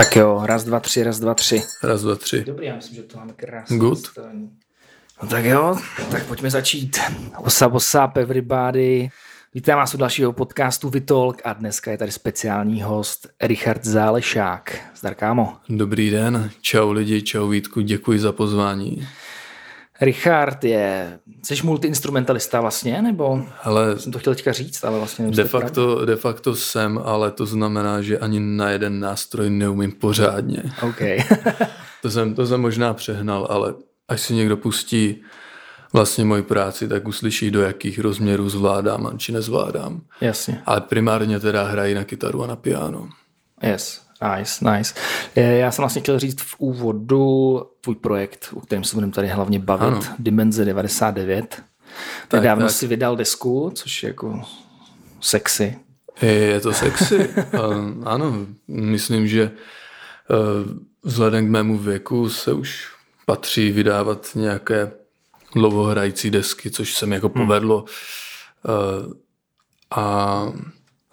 Tak jo, raz, dva, tři, raz, dva, tři. Raz, dva, tři. Dobrý, já myslím, že to máme krásně. Good. nastavení. No tak jo, tak pojďme začít. What's up, everybody. Vítám vás u dalšího podcastu Vitolk a dneska je tady speciální host Richard Zálešák. Zdar kámo. Dobrý den, čau lidi, čau Vítku, děkuji za pozvání. Richard je, jsi multiinstrumentalista vlastně, nebo Ale jsem to chtěl teďka říct, ale vlastně de pravda. facto, de facto jsem, ale to znamená, že ani na jeden nástroj neumím pořádně. OK. To jsem, to jsem možná přehnal, ale až si někdo pustí vlastně moji práci, tak uslyší, do jakých rozměrů zvládám a či nezvládám. Jasně. Ale primárně teda hrají na kytaru a na piano. Yes, nice, nice. Eh, Já jsem vlastně chtěl říct v úvodu tvůj projekt, o kterém se budeme tady hlavně bavit, Ano. Dimenze 99. Tak, Nedávno tak. si vydal desku, což je jako sexy. Je, to sexy. Ano, myslím, že uh, vzhledem k mému věku se už patří vydávat nějaké dlouhohrající desky, což se mi jako povedlo. Uh, a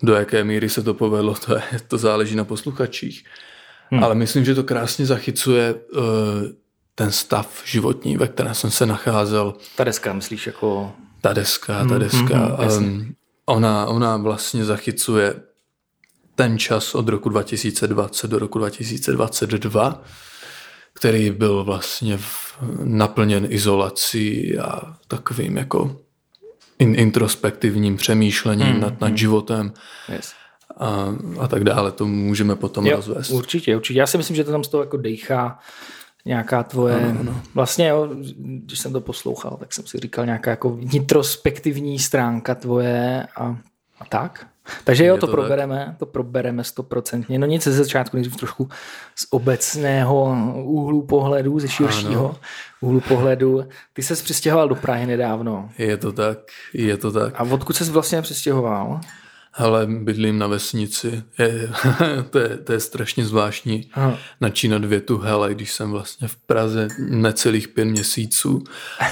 do jaké míry se to povedlo, to, je, to záleží na posluchačích. Hmm. Ale myslím, že to krásně zachycuje uh, ten stav životní, ve kterém jsem se nacházel Ta deska, myslíš, jako... ta deska, ta deska. mhm, jasně. um, ona, ona vlastně zachycuje ten čas od roku 2020 do roku 2022, který byl vlastně v, naplněn izolací a takovým jako in, introspektivním přemýšlením Mhm, nad, nad životem Yes. a, a tak dále. To můžeme potom Jo, rozvést. určitě, určitě. Já si myslím, že to tam z toho jako dejchá nějaká tvoje, ano, ano. vlastně jo, když jsem to poslouchal, tak jsem si říkal nějaká jako vnitrospektivní stránka tvoje a, a tak. Takže jo, to, to to tak. probereme, to probereme stoprocentně. No nic ze začátku, nejdřív trošku z obecného úhlu pohledu, ze širšího úhlu pohledu. Ty se přistěhoval do Prahy nedávno. Je to tak, je to tak. A odkud se vlastně přistěhoval? Hele, bydlím na vesnici. Je, to, je, to je strašně zvláštní Aha. načínat větu hele, když jsem vlastně v Praze necelých pět měsíců.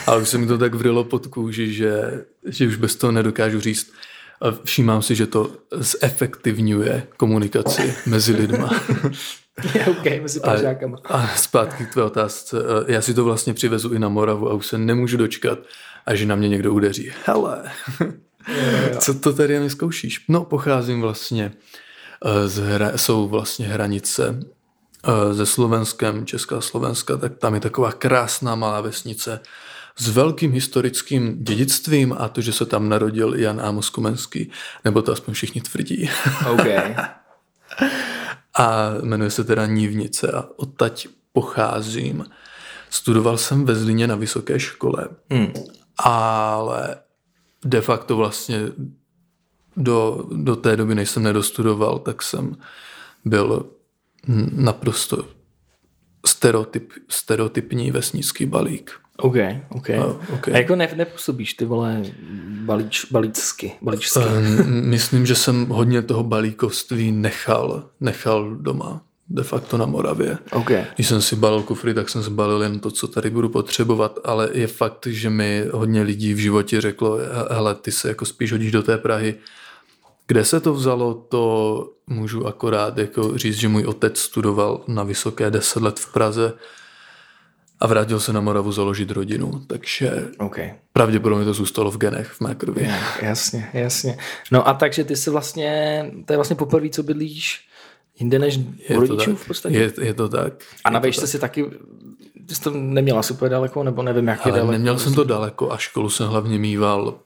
A už se mi to tak vrilo pod kůži, že, že už bez toho nedokážu říct. A všímám si, že to zefektivňuje komunikaci mezi lidma. OK, mezi Pražákama. A zpátky k tvé otázce. Já si to vlastně přivezu i na Moravu a už se nemůžu dočkat, až na mě někdo udeří. Hele, co to tady neskoušíš? No, pocházím vlastně eh, z hra, jsou vlastně hranice eh, se Slovenskem, Česká Slovenska, tak tam je taková krásná malá vesnice s velkým historickým dědictvím a to, že se tam narodil Jan Amos Komenský, nebo to aspoň všichni tvrdí. OK. a jmenuje se teda Nívnice a odtaď pocházím. Studoval jsem ve Zlíně na vysoké škole, Hmm. ale de facto vlastně do, do té doby, než jsem nedostudoval, tak jsem byl naprosto stereotyp, stereotypní vesnický balík. OK, OK. No, ok. A jako ne, nepůsobíš ty vole balíč, balícky, balíčsky. Ehm, Myslím, že jsem hodně toho balíkovství nechal, nechal doma, de facto na Moravě. OK. Když jsem si balil kufry, tak jsem zbalil jen to, co tady budu potřebovat, ale je fakt, že mi hodně lidí v životě řeklo, hele, ty se jako spíš hodíš do té Prahy. Kde se to vzalo, to můžu akorát jako říct, že můj otec studoval na Vysoké 10 let v Praze a vrátil se na Moravu založit rodinu, takže OK. pravděpodobně to zůstalo v genech v mé krvi. Jasně, jasně. No a takže ty se vlastně, to je vlastně poprvé, co bydlíš jinde než u Je to rodičů tak. v podstatě. Je, je to tak. a na Je vejšce si taky, ty jsi to neměla super daleko, nebo nevím, jak je Ale daleko. neměl jsem to daleko a školu jsem hlavně mýval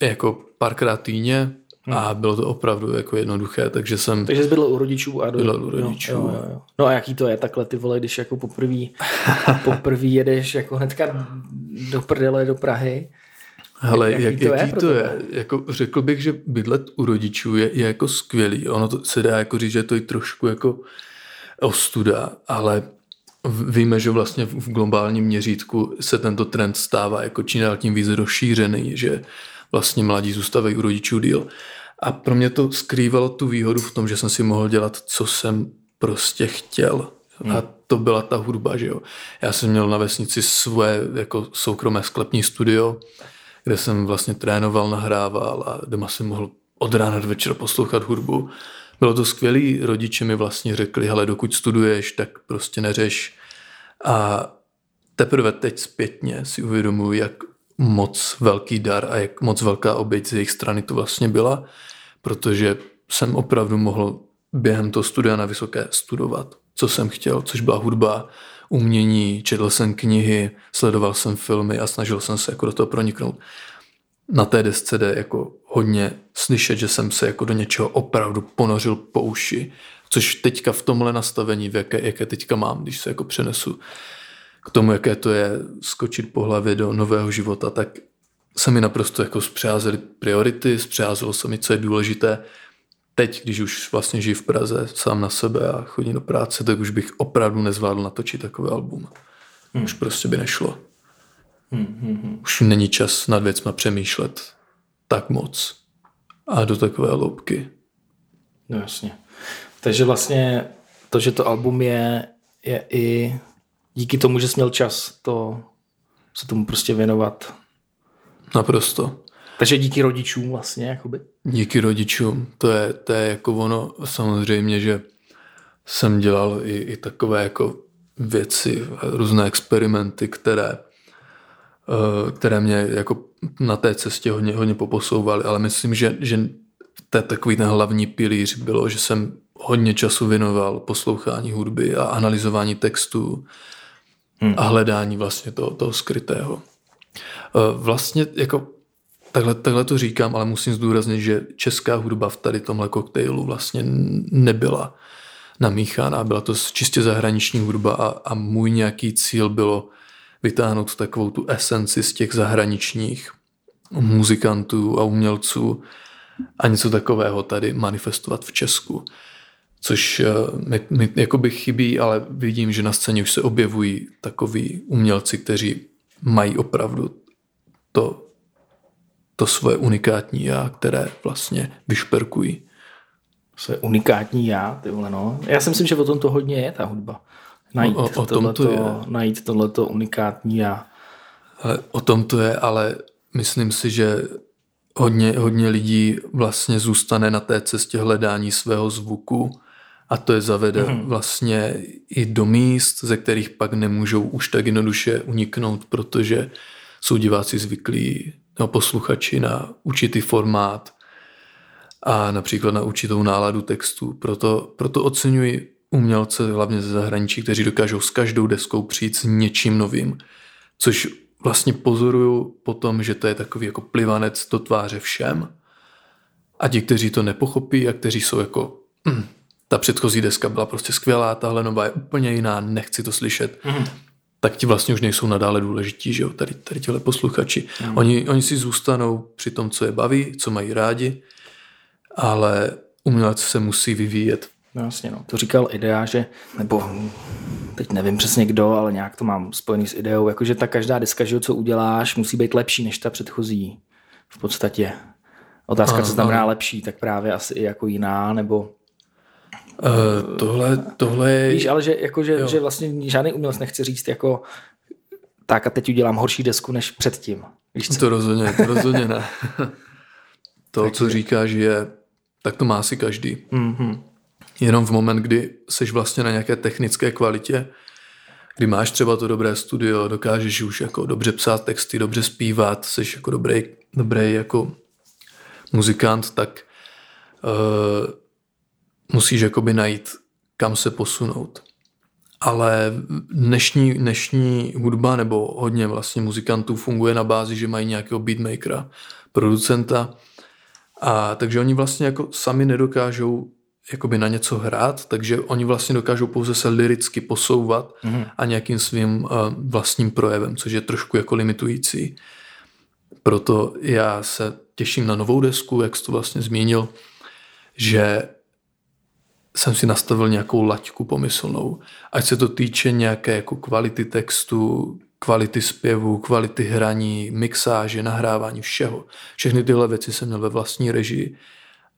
jako párkrát týdně a bylo to opravdu jako jednoduché, takže jsem Takže jsi bydlel u rodičů a do... Bydlel u rodičů. Jo, jo, jo, jo. No a jaký to je takhle ty vole, když jako poprvé poprvé jedeš jako hnedka do prdele do Prahy. Hele, Jaký jak, to je jaký pro to je? Jako, řekl bych, že bydlet u rodičů je, je jako skvělý. Ono to se dá jako říct, že to je trošku jako ostuda, ale víme, že vlastně v v globálním měřítku se tento trend stává jako čím dál tím víc rozšířený, že vlastně mladí zůstávají u rodičů díl. A pro mě to skrývalo tu výhodu v tom, že jsem si mohl dělat, co jsem prostě chtěl. A to byla ta hudba, že jo. Já jsem měl na vesnici svoje jako soukromé sklepní studio, kde jsem vlastně trénoval, nahrával a doma jsem mohl od rána do večera poslouchat hudbu. bylo to skvělý, rodiče mi vlastně řekli, hele, dokud studuješ, tak prostě neřeš. A teprve teď zpětně si uvědomuji, jak moc velký dar a jak moc velká oběť z jejich strany to vlastně byla, protože jsem opravdu mohl během toho studia na vysoké studovat, co jsem chtěl, což byla hudba, umění, četl jsem knihy, sledoval jsem filmy a snažil jsem se jako do toho proniknout. Na té desce jde jako hodně slyšet, že jsem se jako do něčeho opravdu ponořil po uši, což teďka v tomhle nastavení, v jaké, jaké teďka mám, když se jako přenesu k tomu, jaké to je skočit po hlavě do nového života, tak se mi naprosto jako zpřázely priority, zpřázelo se mi, co je důležité. Teď, když už vlastně žiju v Praze sám na sebe a chodím do práce, tak už bych opravdu nezvládl natočit takové album. Hmm. Už prostě by nešlo. Hmm, hmm, hmm. Už není čas nad věcma přemýšlet tak moc a do takové loupky. No jasně. Takže vlastně to, že to album je, je i díky tomu, že jsi měl čas to se tomu prostě věnovat. Naprosto. Takže díky rodičům vlastně, jakoby? Díky rodičům, to je, to je jako ono, samozřejmě, že jsem dělal i, i takové jako věci, různé experimenty, které, eh, které mě jako na té cestě hodně, hodně poposouvaly, ale myslím, že, že to je takový ten hlavní pilíř bylo, že jsem hodně času věnoval poslouchání hudby a analyzování textů hmm. a hledání vlastně toho, toho skrytého. Eh, vlastně jako takhle, takhle to říkám, ale musím zdůraznit, že česká hudba v tady tomhle koktejlu vlastně nebyla namíchaná, byla to čistě zahraniční hudba a, a můj nějaký cíl bylo vytáhnout takovou tu esenci z těch zahraničních muzikantů a umělců a něco takového tady manifestovat v Česku což eh, mi, mi jakoby chybí, ale vidím, že na scéně už se objevují takoví umělci, kteří mají opravdu to, to svoje unikátní já, které vlastně vyšperkují. Své unikátní já, ty vole, no. Já si myslím, že o tom to hodně je, ta hudba. Najít, o, o tom to je. najít tohleto unikátní já. Ale o tom to je, ale myslím si, že hodně, hodně lidí vlastně zůstane na té cestě hledání svého zvuku a to je zavede mm-hmm. vlastně i do míst, ze kterých pak nemůžou už tak jednoduše uniknout, protože jsou diváci zvyklí nebo posluchači na určitý formát a například na určitou náladu textu. Proto, proto oceňuji umělce, hlavně ze zahraničí, kteří dokážou s každou deskou přijít s něčím novým, což vlastně pozoruju potom, že to je takový jako plivanec do tváře všem a ti, kteří to nepochopí a kteří jsou jako mm, ta předchozí deska byla prostě skvělá, tahle nová je úplně jiná, nechci to slyšet, mm. tak ti vlastně už nejsou nadále důležití, že jo, tady, tady těhle posluchači. Mm. Oni, oni si zůstanou při tom, co je baví, co mají rádi, ale umělec se musí vyvíjet. No jasně, no. To říkal Idea, že, nebo teď nevím přesně kdo, ale nějak to mám spojený s ideou, jakože ta každá deska, že co uděláš, musí být lepší než ta předchozí. V podstatě. Otázka, ano, co znamená ano. lepší, tak právě asi i jako jiná, nebo Uh, tohle, tohle je... Víš, ale že, jako, že, že vlastně žádný umělec nechce říct jako tak a teď udělám horší desku než předtím. Víš co? To rozhodně, to rozhodně ne. to, co říkáš, je, tak to má asi každý. Mm-hmm. Jenom v moment, kdy jsi vlastně na nějaké technické kvalitě, kdy máš třeba to dobré studio, dokážeš už jako dobře psát texty, dobře zpívat, jsi jako dobrý, dobrý jako muzikant, tak uh, musíš jakoby najít, kam se posunout. Ale dnešní, dnešní hudba nebo hodně vlastně muzikantů funguje na bázi, že mají nějakého beatmakera, producenta, a takže oni vlastně jako sami nedokážou jakoby na něco hrát, takže oni vlastně dokážou pouze se liricky posouvat mm-hmm. a nějakým svým uh, vlastním projevem, což je trošku jako limitující. Proto já se těším na novou desku, jak jsi to vlastně zmínil, že jsem si nastavil nějakou laťku pomyslnou. Ať se to týče nějaké jako kvality textu, kvality zpěvu, kvality hraní, mixáže, nahrávání, všeho. Všechny tyhle věci jsem měl ve vlastní režii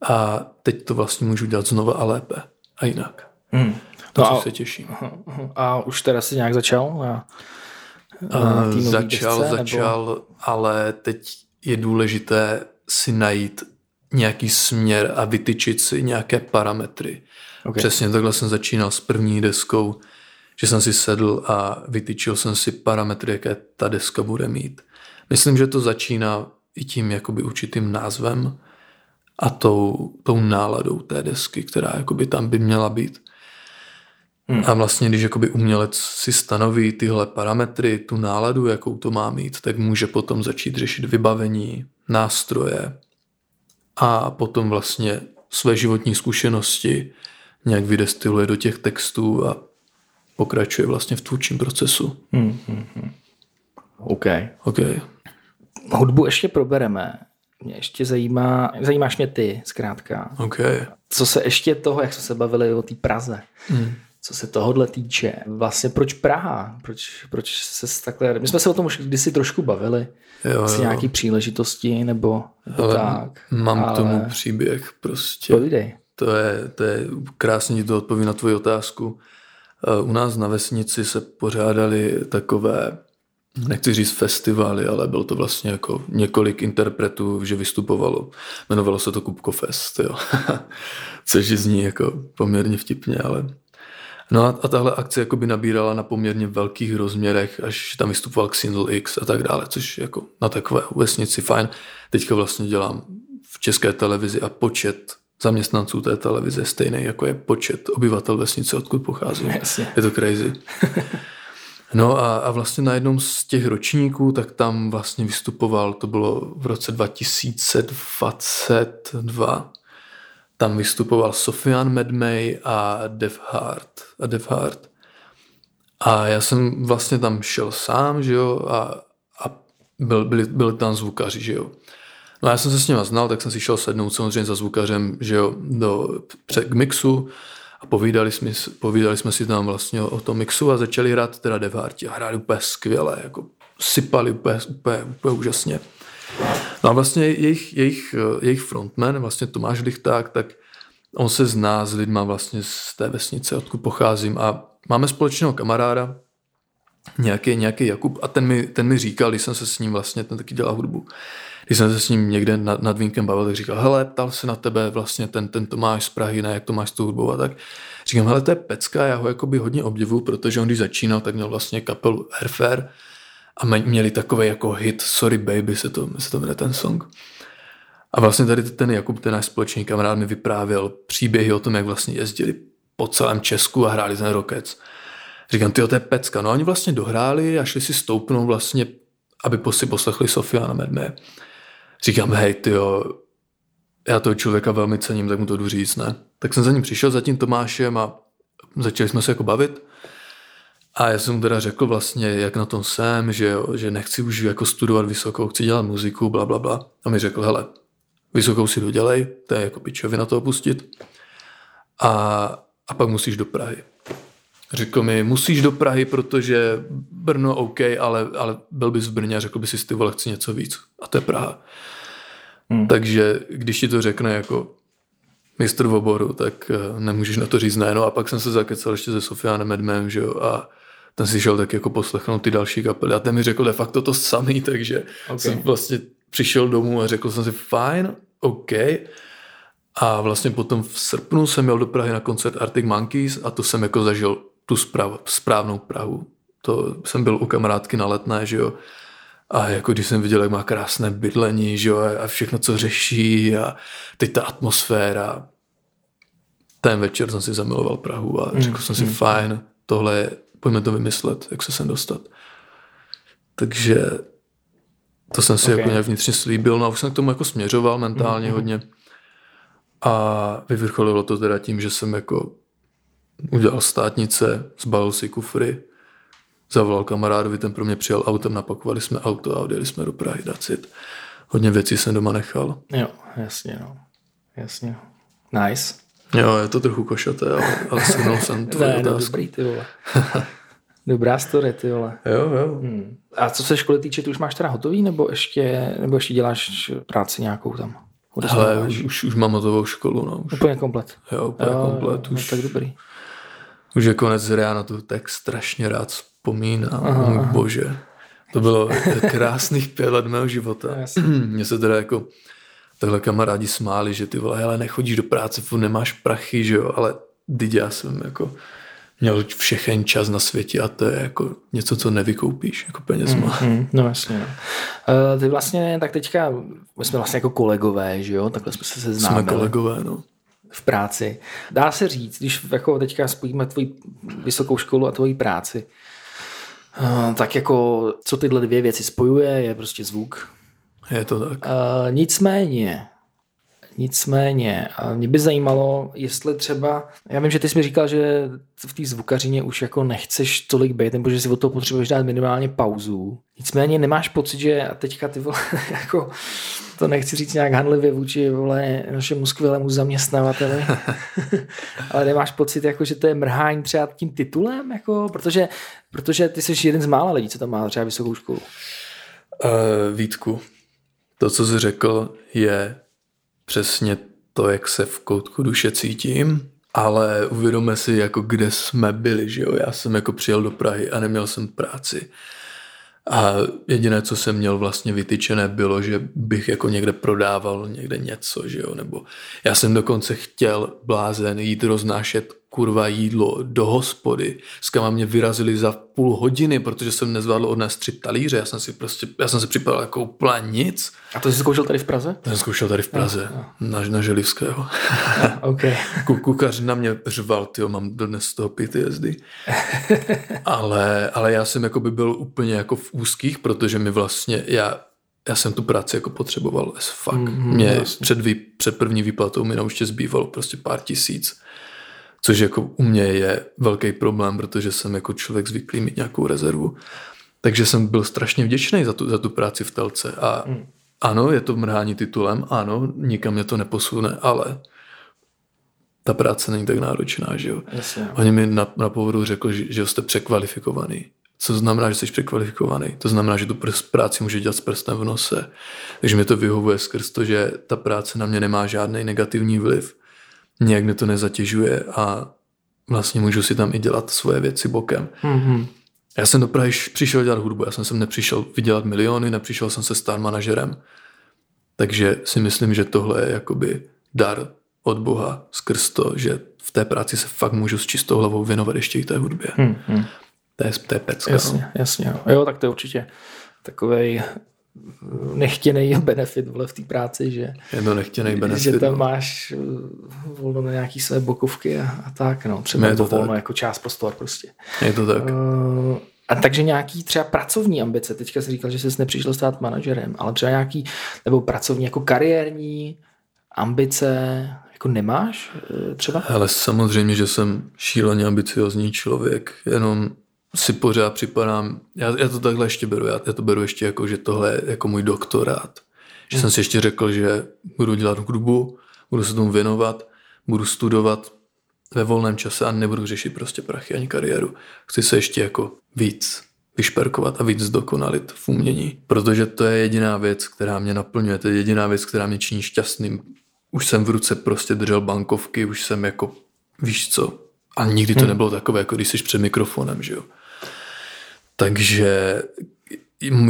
a teď to vlastně můžu dělat znova a lépe a jinak. Hmm. To no a, se těším. A už teda si nějak začal? A, a začal, desce, začal, nebo? ale teď je důležité si najít nějaký směr a vytyčit si nějaké parametry. Okay. Přesně takhle jsem začínal s první deskou, že jsem si sedl a vytyčil jsem si parametry, jaké ta deska bude mít. Myslím, že to začíná i tím jakoby určitým názvem a tou, tou náladou té desky, která jakoby tam by měla být. Hmm. A vlastně, když jakoby umělec si stanoví tyhle parametry, tu náladu, jakou to má mít, tak může potom začít řešit vybavení, nástroje a potom vlastně své životní zkušenosti nějak vydestiluje do těch textů a pokračuje vlastně v tvůrčím procesu. Hmm, hmm, hmm. OK. OK. Hudbu ještě probereme. Mě ještě zajímá, zajímáš mě ty, zkrátka. OK. Co se ještě toho, jak jsme se bavili o té Praze, hmm. co se tohohle týče, vlastně proč Praha? Proč, proč se takhle, my jsme se o tom už kdysi trošku bavili, jo, jo. nějaký příležitosti nebo, nebo tak. Mám ale... k tomu příběh prostě. Povídej. To je, to je krásně to odpoví na tvoji otázku. Eh, u nás na vesnici se pořádali takové, nechci říct festivaly, ale bylo to vlastně jako několik interpretů, že vystupovalo. Jmenovalo se to Kupko Fest, jo. což zní jako poměrně vtipně, ale No a, a tahle akce jako by nabírala na poměrně velkých rozměrech, až tam vystupoval Xindl X a tak dále, což jako na takové vesnici fajn. Teďka vlastně dělám v české televizi a počet zaměstnanců té televize stejný, jako je počet obyvatel vesnice, odkud pocházím. Jasně. Je to crazy. No a, a vlastně na jednom z těch ročníků, tak tam vlastně vystupoval, to bylo v roce 2022, tam vystupoval Sofian Medmay a Dev Hart. A Dev Hart. A já jsem vlastně tam šel sám, že jo, a, a byl, byli, byli tam zvukaři, že jo. No já jsem se s nima znal, tak jsem si šel sednout samozřejmě za zvukařem, že jo, do, k mixu a povídali jsme, povídali jsme si tam vlastně o, o tom mixu a začali hrát teda Devárti a hráli úplně skvěle, jako sypali úplně, úplně, úplně úžasně. No a vlastně jejich, jejich, jejich frontman, vlastně Tomáš Lichták, tak on se zná s lidma vlastně z té vesnice, odkud pocházím a máme společného kamaráda, nějaký, nějaký Jakub a ten mi, ten mi říkal, když jsem se s ním vlastně, ten taky dělá hudbu, když jsem se s ním někde nad, nad vínkem bavil, tak říkal, hele, ptal se na tebe vlastně ten, ten Tomáš z Prahy, ne, jak to máš s tou hudbou a tak. Říkám, hele, to je pecka, já ho jakoby hodně obdivu, protože on když začínal, tak měl vlastně kapelu Airfare a měli takový jako hit Sorry Baby se to, se to jmenuje ten song. A vlastně tady ten Jakub, ten náš společný kamarád, mi vyprávěl příběhy o tom, jak vlastně jezdili po celém Česku a hráli ten Rockets. Říkám, ty to je pecka. No a oni vlastně dohráli a šli si stoupnout vlastně, aby si poslechli Sofia na Medme. Říkám, hej, ty já toho člověka velmi cením, tak mu to jdu říct, ne? Tak jsem za ním přišel, za tím Tomášem a začali jsme se jako bavit. A já jsem mu teda řekl vlastně, jak na tom jsem, že, jo, že nechci už jako studovat vysokou, chci dělat muziku, bla, bla, bla. A mi řekl, hele, vysokou si dodělej, to je jako pičovi na to opustit. A, a pak musíš do Prahy. Řekl mi, musíš do Prahy, protože Brno OK, ale, ale byl bys v Brně a řekl bys si, ty vole, chci něco víc. A to je Praha. Hmm. Takže když ti to řekne jako mistr v oboru, tak eh, nemůžeš na to říct ne. No a pak jsem se zakecal ještě se Sofianem Edmem, že jo, a ten si šel tak jako poslechnout ty další kapely a ten mi řekl de facto to samý, takže okay. jsem vlastně přišel domů a řekl jsem si fajn, OK. A vlastně potom v srpnu jsem měl do Prahy na koncert Arctic Monkeys a to jsem jako zažil tu správ, správnou Prahu. To jsem byl u kamarádky na letné, že jo. A jako když jsem viděl, jak má krásné bydlení, že jo, a všechno, co řeší a teď ta atmosféra. Ten večer jsem si zamiloval Prahu a řekl mm, jsem si, mm. fajn, tohle je, pojďme to vymyslet, jak se sem dostat. Takže to jsem si okay. jako nějak vnitřně slíbil, no a už jsem k tomu jako směřoval mentálně mm, hodně. A vyvrcholilo to teda tím, že jsem jako udělal státnice, zbalil si kufry, zavolal kamarádovi, ten pro mě přijel autem, napakovali jsme auto a odjeli jsme do Prahy, dacit. Hodně věcí jsem doma nechal. Jo, jasně, no. Jasně. Nice. Jo, je to trochu košaté, ale, ale shrnul jsem tvoji ne, no, otázku. Dobrý, ty vole. Dobrá story, ty vole. Jo, jo. Hmm. A co se školy týče, ty už máš teda hotový, nebo ještě, nebo ještě děláš práci nějakou tam? Ale už, už, už mám hotovou školu, no. Už. Úplně komplet. Jo, úplně jo, komplet. Už, no, tak dobrý. Už je konec já na to tak strašně rád vzpomínám. Aha, Můj aha. bože. To bylo krásných pět let mého života. Mně se teda jako takhle kamarádi smáli, že ty vole, ale nechodíš do práce, furt nemáš prachy, že jo, ale teď já jsem jako měl všechen čas na světě a to je jako něco, co nevykoupíš jako penězma. Mm, mm, no jasně. No. Uh, ty vlastně, tak teďka, my jsme vlastně jako kolegové, že jo, takhle jsme se seznámili. Jsme kolegové, no. V práci. Dá se říct, když jako teďka spojíme tvoji vysokou školu a tvoji práci, tak jako co tyhle dvě věci spojuje, je prostě zvuk. Je to tak. Uh, nicméně, Nicméně, mě by zajímalo, jestli třeba, já vím, že ty jsi mi říkal, že v té zvukařině už jako nechceš tolik být, nebo že si od toho potřebuješ dát minimálně pauzu. Nicméně nemáš pocit, že a teďka ty vole, jako, to nechci říct nějak hanlivě vůči vole, našemu skvělému zaměstnavateli, ale nemáš pocit, jako, že to je mrhání třeba tím titulem, jako, protože, protože ty jsi jeden z mála lidí, co tam má třeba vysokou školu. Uh, Vítku, to, co jsi řekl, je přesně to, jak se v koutku duše cítím, ale uvědomme si, jako kde jsme byli, že jo. Já jsem jako přijel do Prahy a neměl jsem práci. A jediné, co jsem měl vlastně vytyčené, bylo, že bych jako někde prodával někde něco, že jo, nebo já jsem dokonce chtěl blázen jít roznášet kurva jídlo do hospody, s kam mě vyrazili za půl hodiny, protože jsem nezvládl odnést tři talíře, já jsem si prostě, já jsem si připadal jako úplně nic. A to jsi zkoušel tady v Praze? To jsem zkoušel tady v Praze, no, no. Na, na Želivského. No, okay. Kukař na mě řval, tyjo, mám dnes z toho jezdy. ale, ale já jsem jako by byl úplně jako v úzkých, protože mi vlastně, já, já jsem tu práci jako potřeboval as fuck. Mm, mě před, vý, před první výplatou mi na účtě zbývalo prostě pár tisíc což jako u mě je velký problém, protože jsem jako člověk zvyklý mít nějakou rezervu. Takže jsem byl strašně vděčný za tu, za tu práci v telce a hmm. ano, je to mrhání titulem, ano, nikam mě to neposune, ale ta práce není tak náročná, že jo. Jasně. Oni mi na, na povodu řekl, že, že jste překvalifikovaný. Co znamená, že jsi překvalifikovaný? To znamená, že tu práci může dělat s prstem v nose. Takže mi to vyhovuje skrz to, že ta práce na mě nemá žádný negativní vliv nějak mě to nezatěžuje a vlastně můžu si tam i dělat svoje věci bokem. Mm-hmm. Já jsem do Prahy přišel dělat hudbu, já jsem sem nepřišel vydělat miliony, nepřišel jsem se stát manažerem. Takže si myslím, že tohle je jakoby dar od Boha skrz to, že v té práci se fakt můžu s čistou hlavou věnovat ještě i té hudbě. Mm-hmm. To je, to je pecka. Jasně, no. jasně. Jo, tak to je určitě takovej nechtěný benefit vole, v té práci, že, je to nechtěný benefit, že tam no. máš uh, volno na nějaký své bokovky a, a tak, no, třeba je to volno tak. jako část prostor prostě. Je to tak. Uh, a takže nějaký třeba pracovní ambice, teďka jsi říkal, že jsi nepřišel stát manažerem, ale třeba nějaký, nebo pracovní jako kariérní ambice, jako nemáš uh, třeba? Ale samozřejmě, že jsem šíleně ambiciozní člověk, jenom si pořád připadám, já, já to takhle ještě beru, já, já to beru ještě jako, že tohle je jako můj doktorát. Že hmm. jsem si ještě řekl, že budu dělat hudbu, budu se tomu věnovat, budu studovat ve volném čase a nebudu řešit prostě prachy ani kariéru. Chci se ještě jako víc vyšperkovat a víc zdokonalit v umění, protože to je jediná věc, která mě naplňuje, to je jediná věc, která mě činí šťastným. Už jsem v ruce prostě držel bankovky, už jsem jako, víš co, a nikdy to hmm. nebylo takové, jako když jsi před mikrofonem, že jo. Takže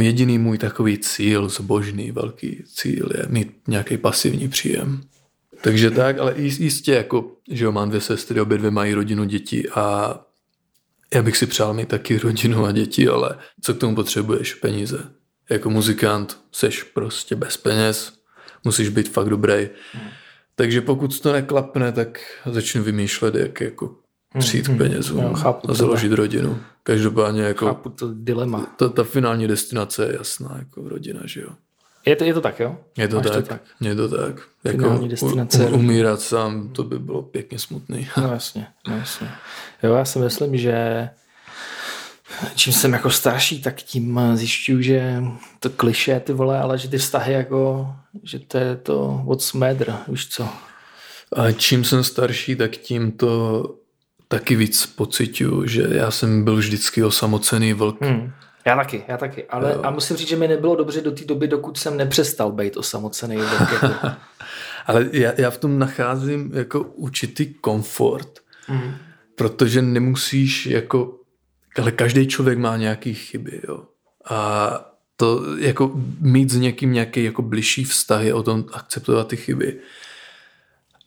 jediný můj takový cíl, zbožný velký cíl je mít nějaký pasivní příjem. Takže tak, ale jistě jako, že jo, mám dvě sestry, obě dvě mají rodinu, děti a já bych si přál mít taky rodinu a děti, ale co k tomu potřebuješ? Peníze. Jako muzikant seš prostě bez peněz, musíš být fakt dobrý. Takže pokud to neklapne, tak začnu vymýšlet, jak jako přijít hmm, k penězům jo, chápu a založit tohle. rodinu. Každopádně jako... Chápu to dilema. Ta, ta finální destinace je jasná, jako rodina, že jo. Je to, je to tak, jo? Je to, tak, to tak. Je to tak. Finální jako destinace. U, umírat sám, to by bylo pěkně smutný. No jasně, no jasně. Jo, já si myslím, že čím jsem jako starší, tak tím zjišťuju, že to kliše ty vole, ale že ty vztahy jako, že to je to what's matter, víš co. A čím jsem starší, tak tím to taky víc pocituju, že já jsem byl vždycky osamocený vlk. Hmm. Já taky, já taky. Ale jo. a musím říct, že mi nebylo dobře do té doby, dokud jsem nepřestal být osamocený vlk. Jako. ale já, já v tom nacházím jako určitý komfort, hmm. protože nemusíš jako, ale každý člověk má nějaký chyby, jo. A to jako mít s někým nějaký jako bližší vztah je o tom akceptovat ty chyby.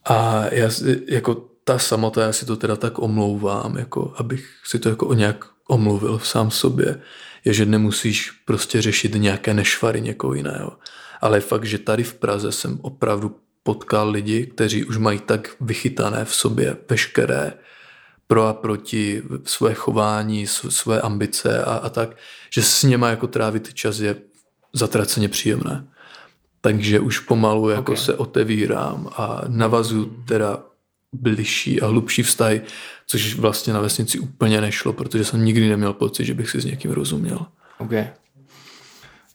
A já jako ta samota, já si to teda tak omlouvám, jako abych si to jako o nějak omluvil sám sobě, je, že nemusíš prostě řešit nějaké nešvary někoho jiného. Ale fakt, že tady v Praze jsem opravdu potkal lidi, kteří už mají tak vychytané v sobě veškeré pro a proti své chování, své ambice a, a tak, že s něma jako trávit čas je zatraceně příjemné. Takže už pomalu jako okay. se otevírám a navazuju teda bližší a hlubší vztahy, což vlastně na vesnici úplně nešlo, protože jsem nikdy neměl pocit, že bych si s někým rozuměl. Okay.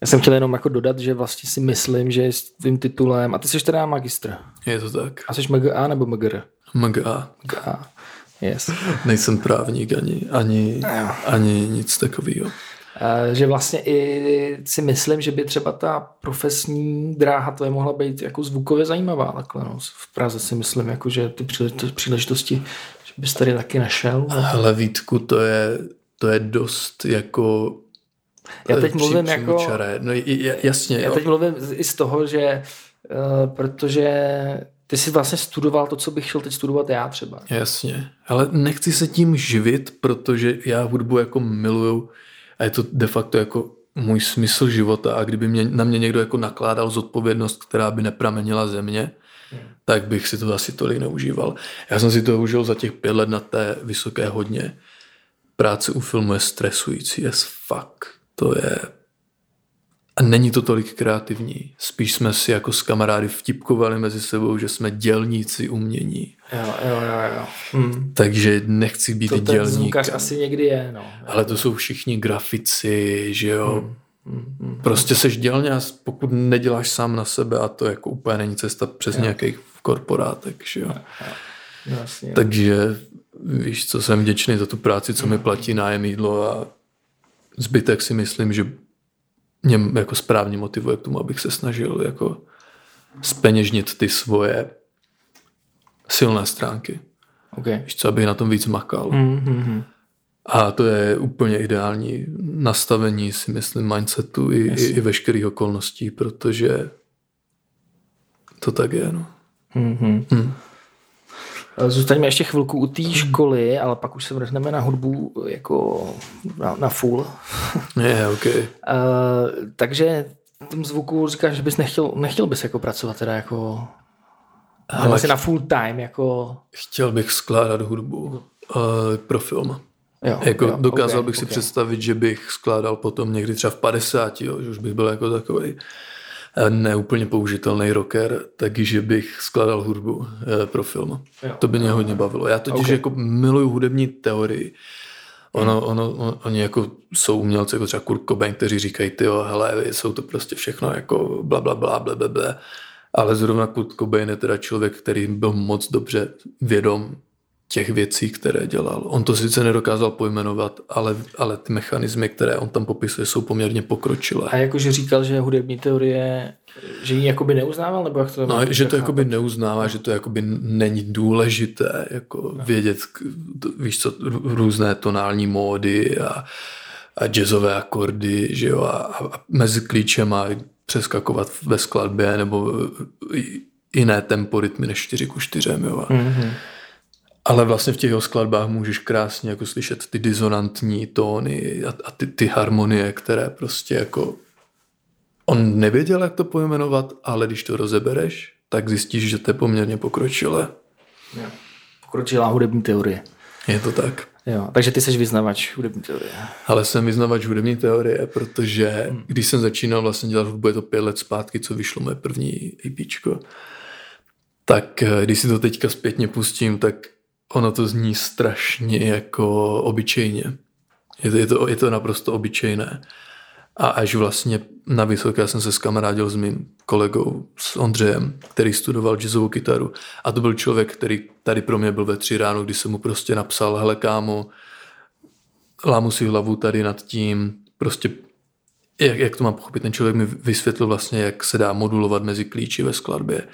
Já jsem chtěl jenom jako dodat, že vlastně si myslím, že s tvým titulem, a ty jsi teda magistr. Je to tak. A jsi MGA nebo MGR? MGA. MGA. Yes. Nejsem právník ani, ani, ani nic takového. Že vlastně i si myslím, že by třeba ta profesní dráha to je mohla být jako zvukově zajímavá takhle. No. V Praze si myslím, jako, že ty příležitosti že bys tady taky našel. Ale Vítku, to je, to je dost jako já teď mluvím jako... Čaré. No, jasně, Já jo. teď mluvím i z toho, že uh, protože ty jsi vlastně studoval to, co bych chtěl teď studovat já třeba. Jasně, ale nechci se tím živit, protože já hudbu jako miluju a je to de facto jako můj smysl života a kdyby mě, na mě někdo jako nakládal zodpovědnost, která by nepramenila země, hmm. tak bych si to asi tolik neužíval. Já jsem si to užil za těch pět let na té vysoké hodně. Práce u filmu je stresující as fuck. To je a není to tolik kreativní. Spíš jsme si jako s kamarády vtipkovali mezi sebou, že jsme dělníci umění. Jo, jo, jo. jo. Hmm. Takže nechci být to dělník. To asi někdy je, no. Ale to jsou všichni grafici, že jo. Hmm. Prostě seš dělně a pokud neděláš sám na sebe a to jako úplně není cesta přes jo. nějaký korporátek, že jo. jo. Jasně, jo. Takže víš co, jsem vděčný za tu práci, co mi platí nájem jídlo a zbytek si myslím, že mě jako správně motivuje k tomu, abych se snažil jako speněžnit ty svoje silné stránky. Okay. Víš co, abych na tom víc makal. Mm-hmm. A to je úplně ideální nastavení, si myslím, mindsetu i, i, i veškerých okolností, protože to tak je. No. Mm-hmm. Mm. Zůstaňme ještě chvilku u té školy, ale pak už se vrhneme na hudbu jako na, na full. Je, yeah, ok. Uh, takže v tom zvuku říkáš, že bys nechtěl, nechtěl bys jako pracovat teda jako ale vlastně na full time jako... Chtěl bych skládat hudbu uh, pro film. Jo, jako jo, dokázal okay, bych si okay. představit, že bych skládal potom někdy třeba v 50, jo, že už bych byl jako takový neúplně použitelný rocker, takže bych skladal hudbu eh, pro film. Jo. To by mě hodně bavilo. Já totiž okay. jako miluju hudební teorii. Ono, hmm. ono, on, oni jako jsou umělci, jako třeba Kurt Cobain, kteří říkají, ty hele, jsou to prostě všechno jako bla, bla, bla, bla, bla, bla. Ale zrovna Kurt Cobain je teda člověk, který byl moc dobře vědom těch věcí, které dělal. On to sice nedokázal pojmenovat, ale, ale ty mechanismy, které on tam popisuje, jsou poměrně pokročilé. A jakože říkal, že hudební teorie, že ji jakoby neuznával? Nebo jak to no, že to jakoby neuznává, že to jakoby není důležité jako no. vědět, víš co, různé tonální módy a, a jazzové akordy, že jo, a, a mezi klíčema přeskakovat ve skladbě nebo jiné tempo rytmy než 4 ku 4, jo. Mm-hmm. Ale vlastně v těch jeho skladbách můžeš krásně jako slyšet ty disonantní tóny a, a ty, ty harmonie, které prostě jako on nevěděl, jak to pojmenovat, ale když to rozebereš, tak zjistíš, že to je poměrně pokročilé. Pokročilá hudební teorie. Je to tak. Jo, takže ty jsi vyznavač hudební teorie. Ale jsem vyznavač hudební teorie, protože hmm. když jsem začínal vlastně dělat hudbu, je to pět let zpátky, co vyšlo moje první EPčko, tak eh, když si to teďka zpětně pustím, tak ono to zní strašně jako obyčejně. Je to, je to, je to naprosto obyčejné. A až vlastně na vysoké jsem se skamarádil s mým kolegou, s Ondřejem, který studoval jazzovou kytaru. A to byl člověk, který tady pro mě byl ve tři ráno, kdy jsem mu prostě napsal, hele kámo, lámu si hlavu tady nad tím, prostě jak, jak to mám pochopit, ten člověk mi vysvětlil vlastně, jak se dá modulovat mezi klíči ve skladbě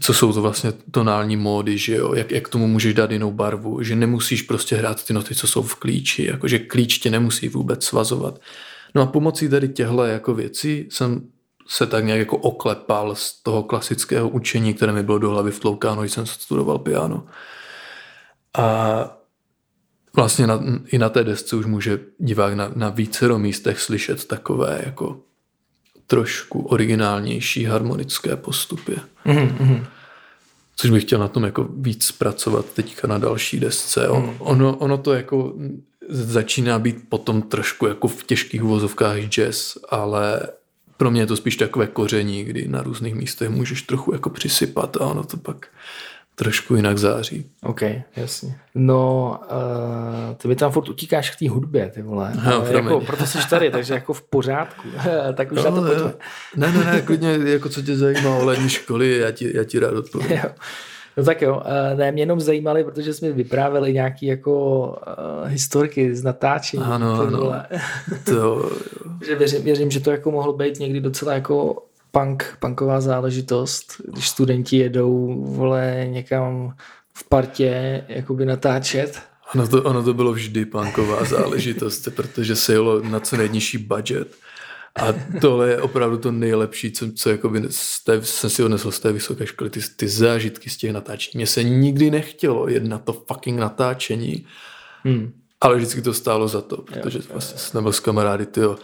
co jsou to vlastně tonální módy, že jo, jak, jak tomu můžeš dát jinou barvu, že nemusíš prostě hrát ty noty, co jsou v klíči, jakože klíč tě nemusí vůbec svazovat. No a pomocí tady těchto jako věcí jsem se tak nějak jako oklepal z toho klasického učení, které mi bylo do hlavy vtloukáno, když jsem studoval piano. A vlastně na, i na té desce už může divák na, na vícero místech slyšet takové jako trošku originálnější harmonické postupy. Mm-hmm. Což bych chtěl na tom jako víc pracovat teďka na další desce. Mm. Ono, ono to jako začíná být potom trošku jako v těžkých uvozovkách jazz, ale pro mě je to spíš takové koření, kdy na různých místech můžeš trochu jako přisypat a ono to pak trošku jinak září. OK, jasně. No, uh, ty mi tam furt utíkáš k té hudbě, ty vole. No, jako, proto jsi tady, takže jako v pořádku. tak už no, na to pojďme. Ne, ne, ne, klidně, jako co tě zajímá o lední školy, já ti, já ti rád odpovím. No tak jo, uh, ne, mě jenom zajímali, protože jsme vyprávěli nějaký jako uh, historky z natáčení. Ano, ano. To, že věřím, věřím, že to jako mohlo být někdy docela jako punk, punková záležitost, když studenti jedou, vole, někam v partě jakoby natáčet. Ono to, ono to bylo vždy punková záležitost, protože se jelo na co nejnižší budget. A tohle je opravdu to nejlepší, co, co jakoby z té, jsem si odnesl z té vysoké školy, ty, ty zážitky z těch natáčení. Mně se nikdy nechtělo jet na to fucking natáčení, hmm. ale vždycky to stálo za to, protože jo, vlastně jsem byl s kamarády, tyjo,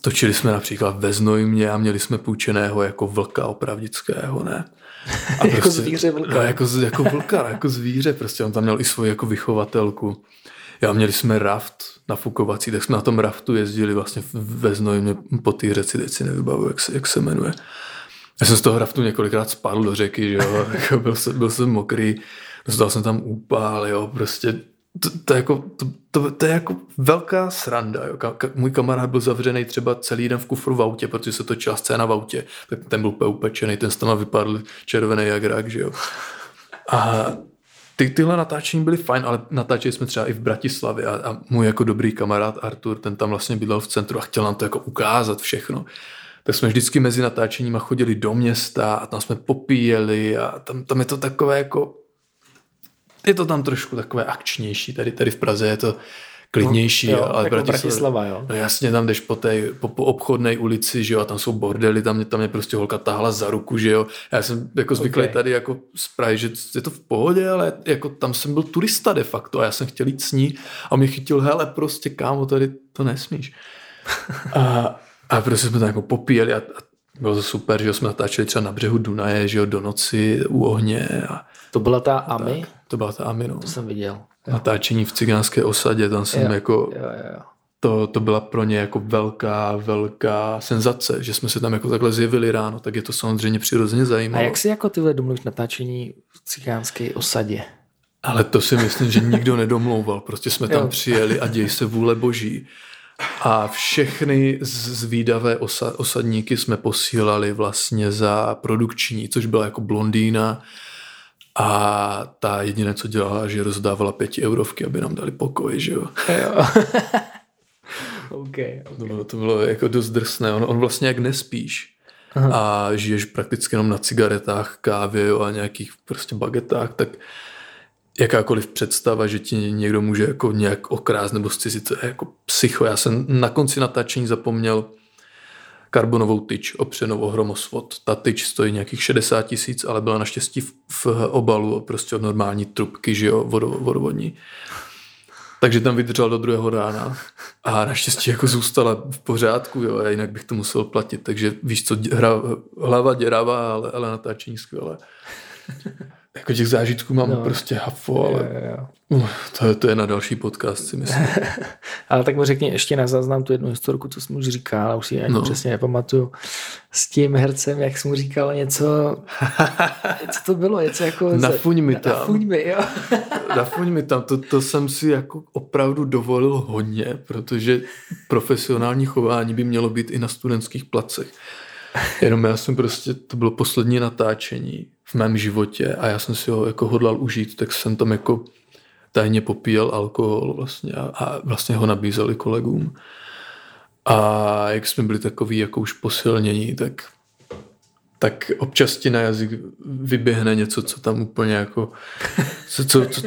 Točili jsme například ve Znojmě a měli jsme půjčeného jako vlka opravdického, ne? A prostě, jako zvíře vlka. No, jako, jako vlka, jako zvíře, prostě on tam měl i svoji jako vychovatelku. Já měli jsme raft nafukovací, tak jsme na tom raftu jezdili vlastně ve Znojmě po té řeci, teď si nevybavu, jak se, jak se jmenuje. Já jsem z toho raftu několikrát spadl do řeky, že jo, jako byl, jsem, byl jsem mokrý, dostal jsem tam úpal, jo, prostě to, to, je jako, to, to, to je jako velká sranda. Jo. Ka, ka, můj kamarád byl zavřený třeba celý den v kufru v autě, protože se točila scéna v autě. Tak ten byl úplně upečený, ten z tam vypadl červený jak rak, že jo. A ty, tyhle natáčení byly fajn, ale natáčeli jsme třeba i v Bratislavě a, a můj jako dobrý kamarád Artur, ten tam vlastně bydlel v centru a chtěl nám to jako ukázat všechno. Tak jsme vždycky mezi natáčeníma chodili do města a tam jsme popíjeli a tam, tam je to takové jako je to tam trošku takové akčnější. Tady, tady v Praze je to klidnější. No, jo, ale jako Bratislava, Bratislava, jo. No jasně, tam jdeš po, té, po, po obchodné ulici, že jo, a tam jsou bordely, tam, tam je prostě holka tahla za ruku, že jo. Já jsem jako zvyklý okay. tady jako z Prahy, že je to v pohodě, ale jako tam jsem byl turista de facto a já jsem chtěl jít s ní a mě chytil, hele, prostě kámo, tady to nesmíš. a, a prostě jsme tam jako popíjeli a, a bylo to super, že jsme natáčeli třeba na břehu Dunaje, že jo, do noci u ohně. A, to byla ta Ami? Tak, to byla ta Ami, no. To jsem viděl. Jo. Natáčení v cigánské osadě, tam jsem jo, jako... Jo, jo, jo. To, to byla pro ně jako velká, velká senzace, že jsme se tam jako takhle zjevili ráno, tak je to samozřejmě přirozeně zajímavé. A jak si jako tyhle domluvíš natáčení v cigánské osadě? Ale to si myslím, že nikdo nedomlouval. Prostě jsme tam jo. přijeli a děj se vůle boží. A všechny zvídavé osa, osadníky jsme posílali vlastně za produkční, což byla jako blondýna, a ta jediné, co dělala, že rozdávala pěti eurovky, aby nám dali pokoj, že jo. okay, okay. To, bylo, to bylo jako dost drsné. On, on vlastně jak nespíš Aha. a žiješ prakticky jenom na cigaretách, kávě a nějakých prostě bagetách, tak jakákoliv představa, že ti někdo může jako nějak okrást nebo zcizit, to je jako psycho. Já jsem na konci natáčení zapomněl karbonovou tyč opřenou o hromosvod. Ta tyč stojí nějakých 60 tisíc, ale byla naštěstí v, v obalu prostě od normální trubky, že jo, vodovodní. Takže tam vydržel do druhého rána a naštěstí jako zůstala v pořádku, jo, a jinak bych to musel platit. Takže víš co, hra, hlava děravá, ale, ale natáčení skvělé jako těch zážitků mám no. prostě hafo, ale jo, jo. Uh, to, to je na další podcast, si myslím. ale tak mu řekni ještě na záznam tu jednu historku, co jsem už říkal, ale už si ani no. přesně nepamatuju. S tím hercem, jak jsem mu říkal něco, co to bylo, něco jako... Nafuň mi tam. Nafuň mi, jo. Nafuň mi tam, to, to jsem si jako opravdu dovolil hodně, protože profesionální chování by mělo být i na studentských placech. Jenom já jsem prostě, to bylo poslední natáčení v mém životě a já jsem si ho jako hodlal užít, tak jsem tam jako tajně popíjel alkohol vlastně a, a vlastně ho nabízeli kolegům. A jak jsme byli takový jako už posilnění, tak, tak občas ti na jazyk vyběhne něco, co tam úplně jako, co, co, co,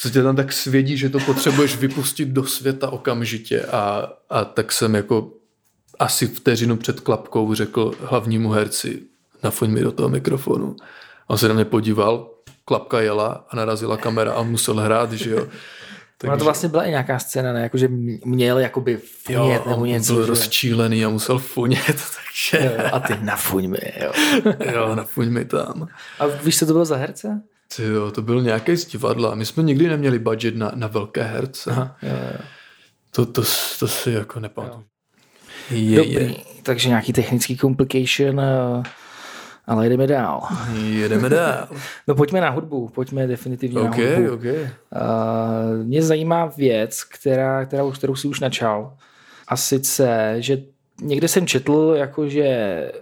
co tě tam tak svědí, že to potřebuješ vypustit do světa okamžitě a, a tak jsem jako asi vteřinu před klapkou řekl hlavnímu herci, nafoň mi do toho mikrofonu. On se na mě podíval, klapka jela a narazila kamera a musel hrát, že jo. Takže... Ona to vlastně byla i nějaká scéna, ne? Jako, že měl jakoby funět jo, nebo něco. byl že... rozčílený a musel funět, takže... Jo, a ty nafuň mi, jo. jo, nafuň mi tam. A víš, co to bylo za herce? Ty jo, to byl nějaký z divadla. My jsme nikdy neměli budget na, na velké herce. Aha, jo, jo. To, to, to si jako nepamatuju. Je, Dobrý, je. takže nějaký technický complication, ale jdeme dál. Jedeme dál. no pojďme na hudbu, pojďme definitivně okay, na hudbu. Okay. Uh, mě zajímá věc, která, která, kterou si už načal. A sice, že někde jsem četl, jako že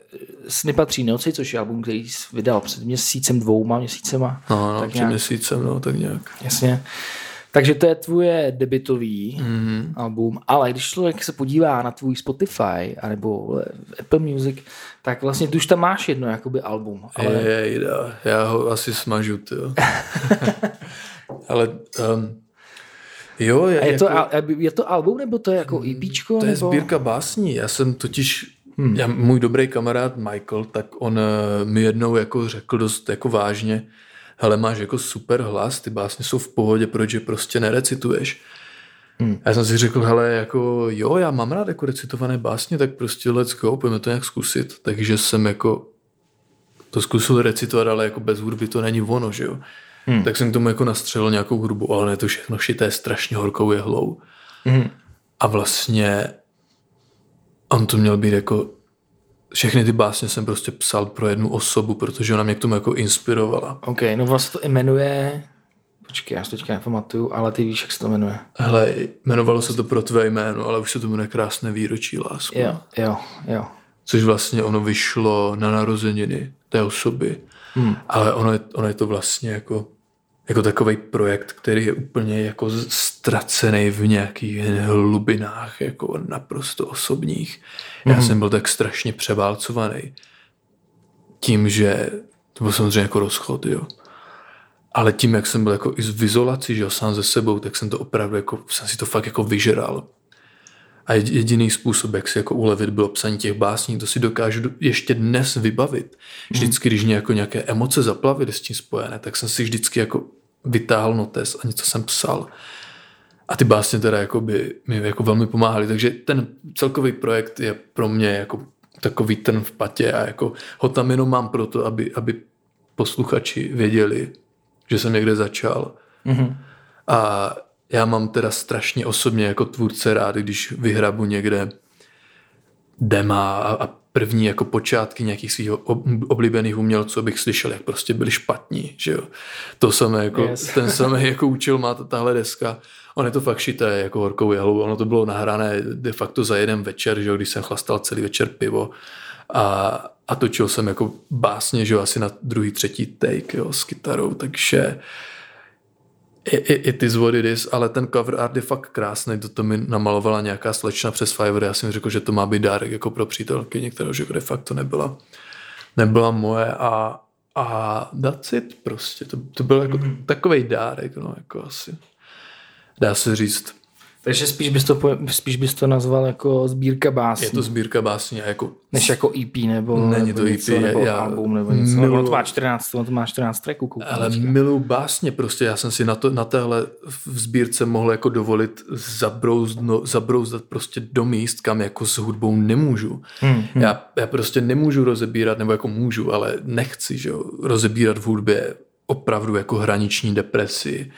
Sny patří noci, což je album, který jsi vydal před měsícem, dvouma měsícema. No, no tak před nějak, měsícem, no, tak nějak. Jasně. Takže to je tvoje debitový mm-hmm. album, ale když člověk se podívá na tvůj Spotify anebo Apple Music, tak vlastně ty už tam máš jedno jakoby album. Ale... Je, je, já ho asi smažu, jo. ale um, jo. Je, A je, jako, to, je to album nebo to je jako mm, EPčko? To nebo? je sbírka básní. Já jsem totiž Hmm. Já, můj dobrý kamarád Michael, tak on uh, mi jednou jako řekl dost jako vážně, hele, máš jako super hlas, ty básně jsou v pohodě, proč je prostě nerecituješ? Hmm. Já jsem si řekl, hele, jako jo, já mám rád jako recitované básně, tak prostě let's go, pojďme to nějak zkusit. Takže jsem jako to zkusil recitovat, ale jako bez hudby to není ono, že jo. Hmm. Tak jsem k tomu jako nastřelil nějakou hudbu, ale ne to všechno šité strašně horkou jehlou. Hmm. A vlastně on to měl být jako všechny ty básně jsem prostě psal pro jednu osobu, protože ona mě k tomu jako inspirovala. OK, no vlastně to jmenuje, počkej, já si teďka nepamatuju, ale ty víš, jak se to jmenuje. Hele, jmenovalo se to pro tvé jméno, ale už se to jmenuje Krásné výročí lásku. Jo, jo, jo. Což vlastně ono vyšlo na narozeniny té osoby, hmm. ale ono je, ono je to vlastně jako jako takový projekt, který je úplně jako ztracený v nějakých hlubinách, jako naprosto osobních. Já mm. jsem byl tak strašně převálcovaný tím, že to byl samozřejmě jako rozchod, jo. Ale tím, jak jsem byl jako i v izolaci, že jo, sám ze sebou, tak jsem to opravdu jako, jsem si to fakt jako vyžral. A jediný způsob, jak si jako ulevit, bylo psaní těch básní, to si dokážu ještě dnes vybavit. Mhm. Vždycky, když mě jako nějaké emoce zaplavily s tím spojené, tak jsem si vždycky jako vytáhl notes a něco jsem psal. A ty básně teda jako by mi jako velmi pomáhaly. Takže ten celkový projekt je pro mě jako takový trn v patě a jako ho tam jenom mám proto, aby, aby posluchači věděli, že jsem někde začal. Mm-hmm. A já mám teda strašně osobně jako tvůrce rád, když vyhrabu někde dema a, a první jako počátky nějakých svých oblíbených umělců, abych slyšel, jak prostě byli špatní, že jo. To samé jako, yes. ten samý jako učil má tahle deska. On je to fakt šité jako horkou jehlou. Ono to bylo nahrané de facto za jeden večer, že jo, když jsem chlastal celý večer pivo. A, a točil jsem jako básně, že jo, asi na druhý, třetí take, jo, s kytarou, takže It is what it is, ale ten cover art je fakt krásný, to, to mi namalovala nějaká slečna přes Fiverr, já jsem řekl, že to má být dárek jako pro přítelky některého, že de fakt to nebyla, nebyla moje a, a that's it prostě, to, to byl jako mm-hmm. takový dárek, no jako asi, dá se říct. Takže spíš bys, to, spíš bys to nazval jako sbírka básní. Je to sbírka básní. Jako... Než jako EP nebo, Není nebo to EP, něco, nebo já album nebo něco. Milu... Ono to má 14, ono to má 14 tracků. Ale milu básně prostě. Já jsem si na, to, na téhle v sbírce mohl jako dovolit zabrouzno, zabrouzdat prostě do míst, kam jako s hudbou nemůžu. Hmm, hmm. Já, já prostě nemůžu rozebírat, nebo jako můžu, ale nechci, že jo, rozebírat v hudbě opravdu jako hraniční depresi.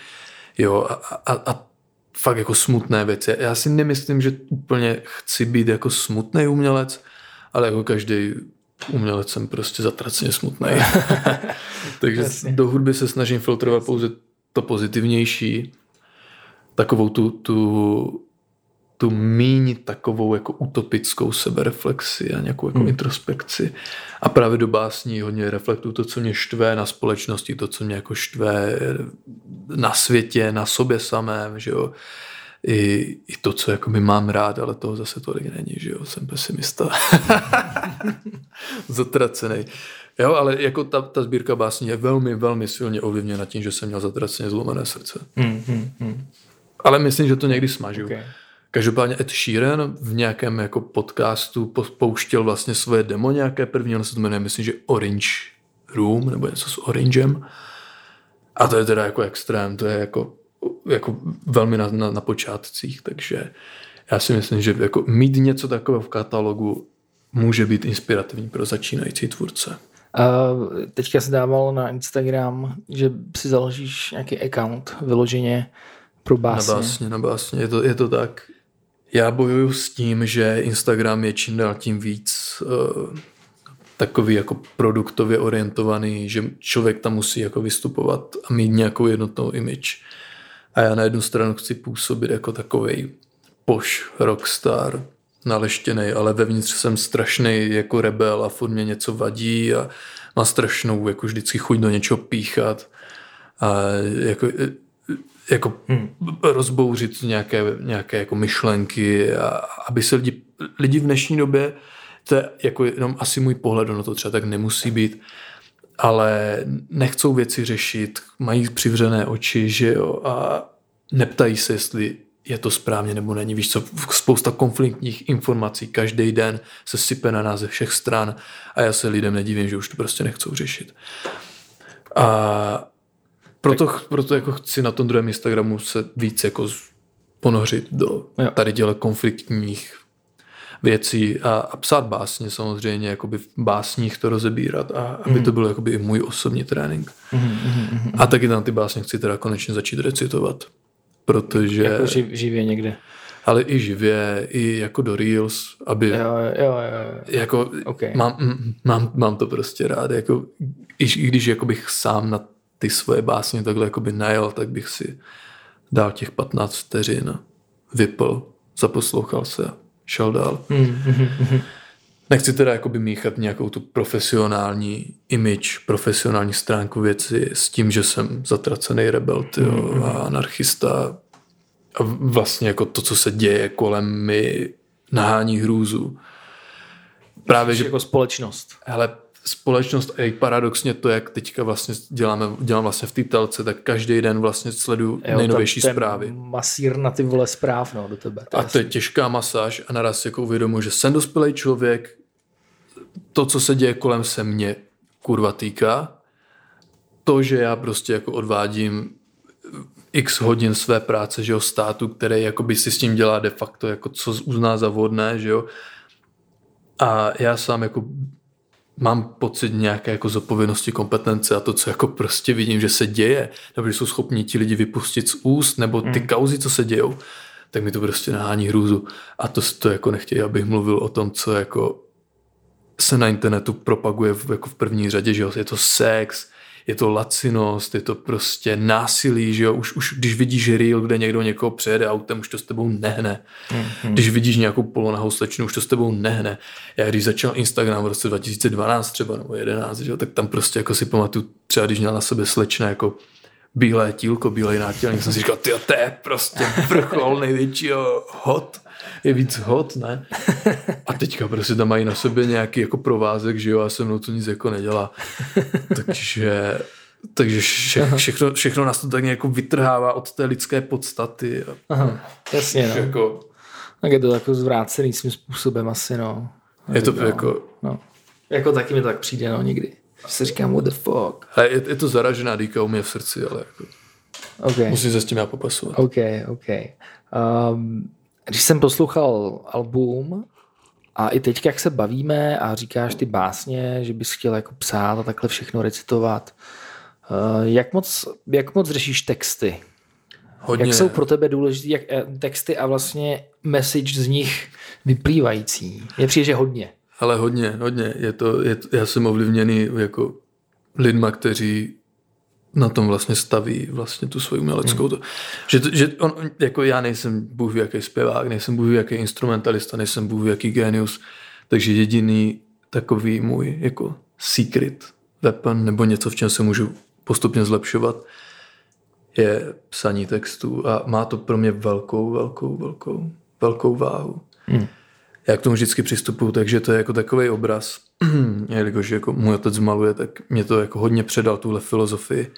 Jo, a, a, a fakt jako smutné věci. Já si nemyslím, že úplně chci být jako smutný umělec, ale jako každý umělec jsem prostě zatraceně smutný. Takže Jasně. do hudby se snažím filtrovat pouze to pozitivnější, takovou tu, tu tu míň takovou jako utopickou sebereflexi a nějakou jako hmm. introspekci. A právě do básní hodně reflektuju to, co mě štve na společnosti, to, co mě jako štve na světě, na sobě samém, že jo. i, i to, co jako mám rád, ale toho zase tolik není, že jo, jsem pesimista. Zatracený. Jo, ale jako ta, ta sbírka básní je velmi, velmi silně ovlivněna tím, že jsem měl zatraceně zlomené srdce. Mm, mm, mm. Ale myslím, že to někdy smažu. Okay. Každopádně Ed Sheeran v nějakém jako podcastu pouštěl vlastně svoje demo nějaké první, ono se to jmenuje, myslím, že Orange Room, nebo něco s Orangem. A to je teda jako extrém, to je jako, jako velmi na, na, na počátcích, takže já si myslím, že jako mít něco takového v katalogu může být inspirativní pro začínající tvůrce. Uh, teďka se dával na Instagram, že si založíš nějaký account vyloženě pro básně. Na básně, na básně, je to, je to tak. Já bojuju s tím, že Instagram je čím dál tím víc uh, takový jako produktově orientovaný, že člověk tam musí jako vystupovat a mít nějakou jednotnou image. A já na jednu stranu chci působit jako takový poš rockstar, naleštěný, ale vevnitř jsem strašný jako rebel a furt mě něco vadí a má strašnou jako vždycky chuť do něčeho píchat a jako, jako hmm. rozbouřit nějaké, nějaké jako myšlenky a aby se lidi, lidi v dnešní době to je jako jenom asi můj pohled, ono to třeba tak nemusí být, ale nechcou věci řešit, mají přivřené oči, že jo, a neptají se, jestli je to správně nebo není. Víš co, spousta konfliktních informací každý den se sype na nás ze všech stran a já se lidem nedivím, že už to prostě nechcou řešit. A proto, tak. proto jako chci na tom druhém Instagramu se víc jako ponořit do tady děle konfliktních věcí a, a psát básně samozřejmě, jakoby v básních to rozebírat a aby mm. to byl jakoby i můj osobní trénink. Mm, mm, mm, a taky tam ty básně chci teda konečně začít recitovat, protože... Jako živ, živě někde. Ale i živě, i jako do Reels, aby... Jo, jo, jo. Jako okay. mám, mám, mám to prostě rád, jako i, i když jako bych sám na ty svoje básně takhle jakoby najel, tak bych si dal těch 15 vteřin, vypl, zaposlouchal se šel dál. Mm-hmm. Nechci teda jakoby míchat nějakou tu profesionální image, profesionální stránku věci s tím, že jsem zatracený rebel tyjo, mm-hmm. a anarchista a vlastně jako to, co se děje kolem mi nahání hrůzu. Právě, že jako společnost. Hele, společnost a i paradoxně to, jak teďka vlastně děláme, dělám vlastně v té telce, tak každý den vlastně sleduju jo, nejnovější ten, zprávy. Masír na ty vole zpráv no, do tebe. To a to je těžká masáž a naraz jako uvědomuji, že jsem dospělý člověk, to, co se děje kolem se mě kurva týká, to, že já prostě jako odvádím x hodin své práce, že jo, státu, který jakoby si s tím dělá de facto, jako co uzná za vodné, že jo, a já sám jako mám pocit nějaké jako zodpovědnosti, kompetence a to, co jako prostě vidím, že se děje, nebo že jsou schopni ti lidi vypustit z úst, nebo ty mm. kauzy, co se dějou, tak mi to prostě nahání hrůzu. A to, to jako nechtějí, abych mluvil o tom, co jako se na internetu propaguje v, jako v první řadě, že jo, je to sex, je to lacinost, je to prostě násilí, že jo, už, už když vidíš reel, kde někdo někoho přejede autem, už to s tebou nehne. Mm-hmm. Když vidíš nějakou polonahou slečnu, už to s tebou nehne. Já když začal Instagram v roce 2012 třeba, nebo 11, že jo, tak tam prostě jako si pamatuju, třeba když měl na sebe slečna jako bílé tílko, bílej nátělník, jsem si říkal, ty to je prostě vrchol největšího hot je víc hot, ne? A teďka prostě tam mají na sobě nějaký jako provázek, že jo, a se mnou to nic jako nedělá. Takže takže vše, všechno, všechno nás to tak nějak jako vytrhává od té lidské podstaty. Aha, jasně, no. Jako, tak je to jako zvrácený svým způsobem asi, no. Je to no, jako... No. Jako taky mi to tak přijde, no, někdy. Se říkám, what the fuck. A je, je to zaražená dýka u mě v srdci, ale jako... Okay. Musím se s tím já popasovat. OK, OK. Um, když jsem poslouchal album a i teď, jak se bavíme a říkáš ty básně, že bys chtěl jako psát a takhle všechno recitovat, eh, jak moc, jak moc řešíš texty? Hodně. Jak jsou pro tebe důležité jak, eh, texty a vlastně message z nich vyplývající? Je přijde, že hodně. Ale hodně, hodně. Je to, je to, já jsem ovlivněný jako lidma, kteří na tom vlastně staví vlastně tu svoji uměleckou. Hmm. Že, že on, jako já nejsem bůh jaký zpěvák, nejsem bůh jaký instrumentalista, nejsem bůh jaký genius, takže jediný takový můj jako secret weapon nebo něco, v čem se můžu postupně zlepšovat, je psaní textů a má to pro mě velkou, velkou, velkou, velkou váhu. Hmm. Já k tomu vždycky přistupuju, takže to je jako takový obraz, jelikož jako můj otec maluje, tak mě to jako hodně předal tuhle filozofii.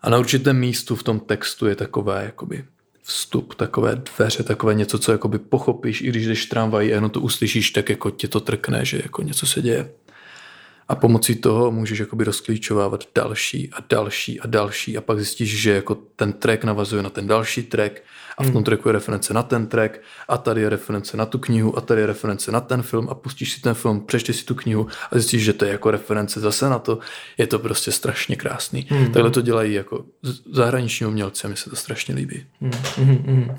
A na určitém místu v tom textu je takové jakoby vstup, takové dveře, takové něco, co jakoby pochopíš, i když jdeš tramvají a jenom to uslyšíš, tak jako tě to trkne, že jako něco se děje. A pomocí toho můžeš jakoby rozklíčovávat další a další a další a pak zjistíš, že jako ten track navazuje na ten další track a v tom hmm. tracku je reference na ten track a tady je reference na tu knihu a tady je reference na ten film a pustíš si ten film, přečteš si tu knihu a zjistíš, že to je jako reference zase na to. Je to prostě strašně krásný. Mm. Takhle to dělají jako zahraniční umělci a mi se to strašně líbí. Mm. Mm.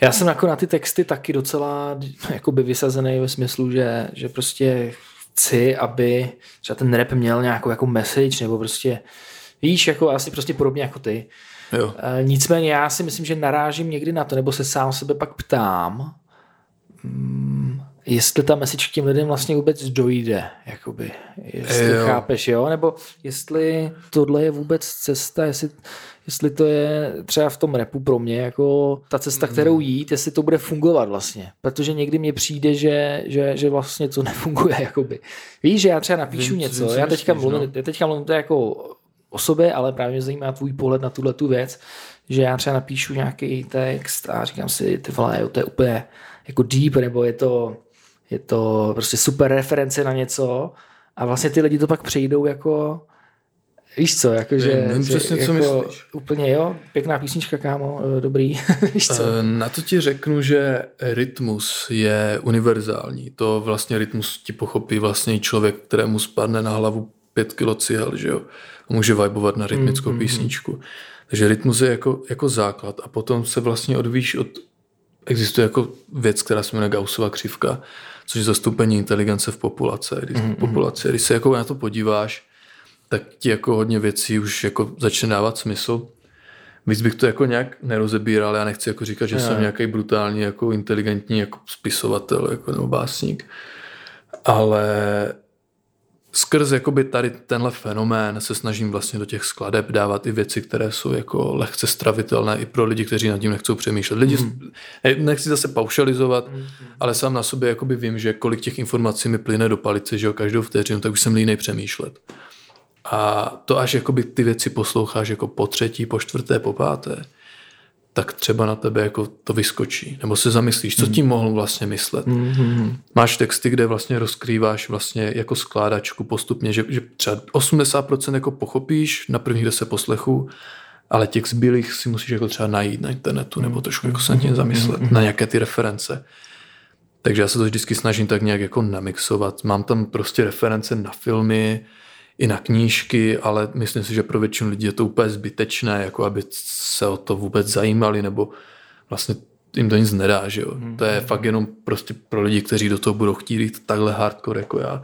Já jsem jako na ty texty taky docela jakoby vysazený ve smyslu, že, že prostě chci, aby třeba ten rap měl nějakou jako message, nebo prostě víš, jako asi prostě podobně jako ty. Jo. E, nicméně já si myslím, že narážím někdy na to, nebo se sám sebe pak ptám, hmm, jestli ta message k těm lidem vlastně vůbec dojde, jakoby, jestli jo. chápeš, jo, nebo jestli tohle je vůbec cesta, jestli, jestli to je třeba v tom repu pro mě jako ta cesta, kterou hmm. jít, jestli to bude fungovat vlastně. Protože někdy mně přijde, že, že, že vlastně to nefunguje. Jakoby. Víš, že já třeba napíšu vím, něco, vím, já teďka, myslíš, mluvím, no. já teďka mluvím to jako o sobě, ale právě mě zajímá tvůj pohled na tuhle tu věc, že já třeba napíšu nějaký text a říkám si, ty vole, jo, to je úplně jako deep, nebo je to, je to prostě super reference na něco a vlastně ty lidi to pak přejdou jako Víš co, jakože... Nevím přesně, jako, co myslíš. Úplně jo, pěkná písnička, kámo, eh, dobrý. Víš co? Eh, na to ti řeknu, že rytmus je univerzální. To vlastně rytmus ti pochopí vlastně člověk, kterému spadne na hlavu pět kilo cihel, že jo. Může vibovat na rytmickou mm, písničku. Mm. Takže rytmus je jako, jako základ a potom se vlastně odvíš od... Existuje jako věc, která se jmenuje Gaussova křivka, což je zastoupení inteligence v populace. Když, mm, populace. Když se jako na to podíváš, tak ti jako hodně věcí už jako začne dávat smysl. Víc bych to jako nějak nerozebíral, já nechci jako říkat, že ne. jsem nějaký brutální, jako inteligentní jako spisovatel jako, nebo básník, ale skrz jakoby tady tenhle fenomén se snažím vlastně do těch skladeb dávat i věci, které jsou jako lehce stravitelné i pro lidi, kteří nad tím nechcou přemýšlet. Lidi, mm. nechci zase paušalizovat, mm. ale sám na sobě jakoby vím, že kolik těch informací mi plyne do palice, že jo, každou vteřinu, tak už jsem línej přemýšlet. A to až jakoby ty věci posloucháš jako po třetí, po čtvrté, po páté, tak třeba na tebe jako to vyskočí. Nebo se zamyslíš, co hmm. tím mohl vlastně myslet. Mm-hmm. Máš texty, kde vlastně rozkrýváš vlastně jako skládačku postupně, že, že třeba 80% jako pochopíš na prvních deset poslechů, ale těch zbylých si musíš jako třeba najít na internetu nebo trošku jako se nad tím zamyslet, mm-hmm. na nějaké ty reference. Takže já se to vždycky snažím tak nějak jako namixovat. Mám tam prostě reference na filmy, i na knížky, ale myslím si, že pro většinu lidí je to úplně zbytečné, jako aby se o to vůbec zajímali, nebo vlastně jim to nic nedá, že jo. Hmm. To je fakt jenom prostě pro lidi, kteří do toho budou chtít jít takhle hardcore jako já.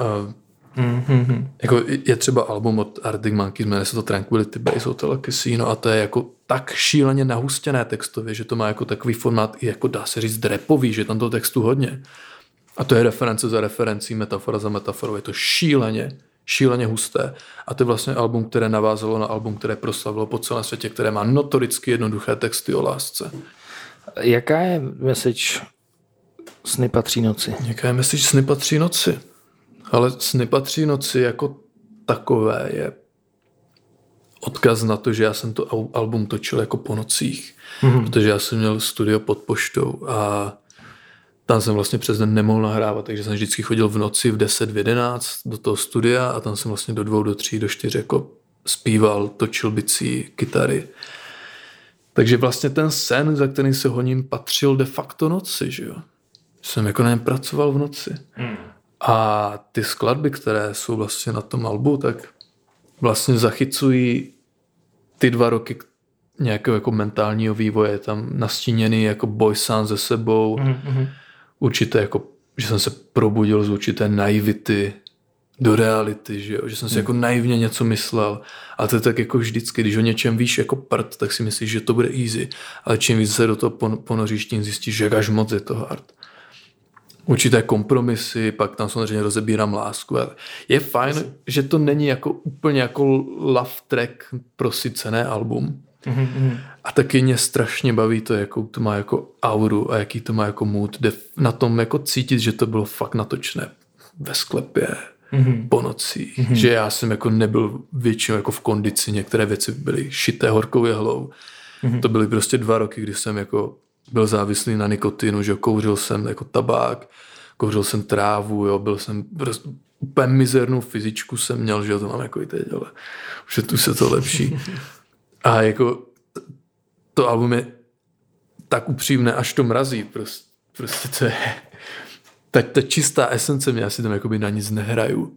Uh, hmm. jako je třeba album od Arctic Monkeys, jmenuje se to Tranquility Base Hotel Casino a to je jako tak šíleně nahustěné textově, že to má jako takový formát, jako dá se říct drepový, že tam to textu hodně. A to je reference za referencí, metafora za metaforou. Je to šíleně, šíleně husté. A to je vlastně album, které navázalo na album, které proslavilo po celém světě, které má notoricky jednoduché texty o lásce. Jaká je message Sny patří noci? Jaká je message Sny patří noci? Ale Sny patří noci jako takové je odkaz na to, že já jsem to album točil jako po nocích, mm-hmm. protože já jsem měl studio pod poštou a tam jsem vlastně přes den nemohl nahrávat, takže jsem vždycky chodil v noci v 10, v 11 do toho studia a tam jsem vlastně do dvou, do tří, do čtyř jako zpíval, točil bicí, kytary. Takže vlastně ten sen, za kterým se honím, patřil de facto noci, že jo. Jsem jako na něm pracoval v noci. Hmm. A ty skladby, které jsou vlastně na tom albu, tak vlastně zachycují ty dva roky nějakého jako mentálního vývoje, tam nastíněný jako boj sám ze sebou, mm-hmm určité jako, že jsem se probudil z určité naivity do reality, že, jo? že jsem si hmm. jako naivně něco myslel. A to je tak jako vždycky, když o něčem víš jako prd, tak si myslíš, že to bude easy. Ale čím víc se do toho ponoříš, tím zjistíš, že až moc je to hard. určité kompromisy, pak tam samozřejmě rozebírám lásku. Je fajn, Asi. že to není jako úplně jako love track prosycené album. Mm-hmm. A taky mě strašně baví to, jakou to má jako auru a jaký to má jako mood. Jde na tom jako cítit, že to bylo fakt natočné ve sklepě, mm-hmm. po nocích. Mm-hmm. Že já jsem jako nebyl většinou jako v kondici, některé věci byly šité horkou jehlou. Mm-hmm. To byly prostě dva roky, kdy jsem jako byl závislý na nikotinu, že kouřil jsem jako tabák, kouřil jsem trávu, jo, byl jsem prostě úplně mizernou fyzičku jsem měl, že to mám jako i teď, ale už tu se to lepší. A jako to album je tak upřímné, až to mrazí, prostě, prostě to je ta, ta čistá esence mě, asi tam jakoby na nic nehraju.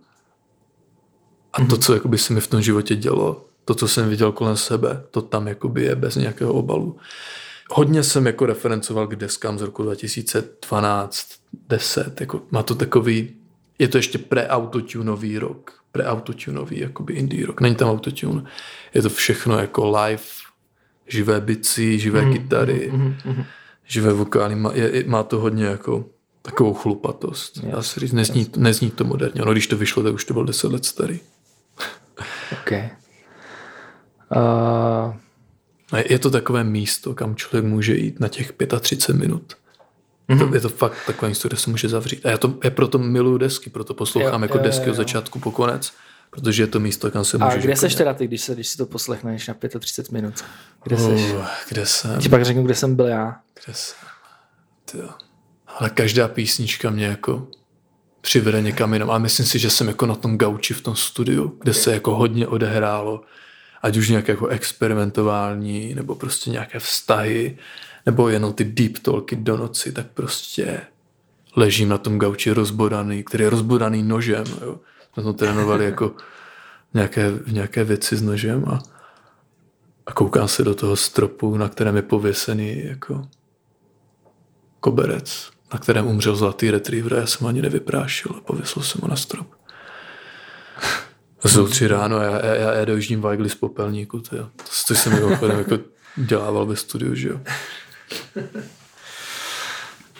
A to, mhm. co jakoby se mi v tom životě dělo, to, co jsem viděl kolem sebe, to tam jakoby je bez nějakého obalu. Hodně jsem jako referencoval k deskám z roku 2012, 10, jako má to takový, je to ještě pre-autotunový rok, pre-autotunový jakoby indie rock, není tam autotune, je to všechno jako live, živé bicí, živé mm, kytary, mm, mm, živé vokály, má, je, má to hodně jako takovou chlupatost. Yes. Dá se říct, nezní, yes. nezní to moderně. No, když to vyšlo, tak už to byl 10 let starý. OK. Uh... Je to takové místo, kam člověk může jít na těch 35 minut. Mm-hmm. To, je to fakt takové místo, kde se může zavřít. A já, to, já proto miluju desky, proto poslouchám jo, jako jo, desky jo, od začátku po konec, protože je to místo, kam se může. A kde seš teda ty, když, se, když si to poslechneš na 35 minut? Kde uh, seš? Kde jsem? Ti pak řeknu, kde jsem byl já. Kde jsem? Tyjo ale každá písnička mě jako přivede někam jinam. A myslím si, že jsem jako na tom gauči v tom studiu, kde se jako hodně odehrálo, ať už nějaké jako experimentovální, nebo prostě nějaké vztahy, nebo jenom ty deep talky do noci, tak prostě ležím na tom gauči rozbodaný, který je rozbodaný nožem. Jo. Jsme to trénovali jako nějaké, nějaké věci s nožem a, a koukám se do toho stropu, na kterém je pověsený jako koberec na kterém umřel zlatý retriever já jsem ani nevyprášil a pověsil jsem ho na strop. Jsou tři ráno a já, já, já dojíždím vajgly z popelníku, to, jo. to jsem mimochodem jako dělával ve studiu, že jo.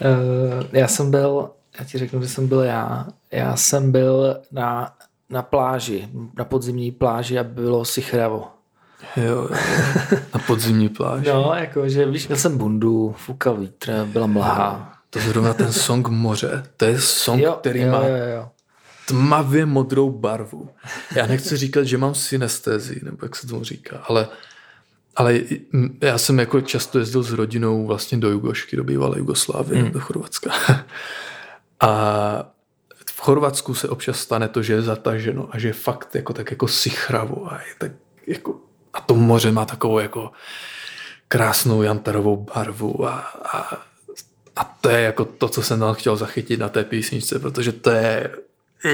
Uh, já jsem byl, já ti řeknu, že jsem byl já. Já jsem byl na, na pláži, na podzimní pláži a bylo si chravo. Jo, na podzimní pláži. No, jako, že víš, měl jsem bundu, fukal vítr, byla mlha. To zrovna ten song Moře, to je song, jo, který jo, má jo, jo. tmavě modrou barvu. Já nechci říkat, že mám synestézii, nebo jak se tomu říká, ale, ale já jsem jako často jezdil s rodinou vlastně do Jugošky, do bývalé Jugoslávie, hmm. do Chorvatska. A v Chorvatsku se občas stane to, že je zataženo a že je fakt jako tak jako sichravo a je tak jako a to moře má takovou jako krásnou jantarovou barvu a, a a to je jako to, co jsem tam chtěl zachytit na té písničce, protože to je,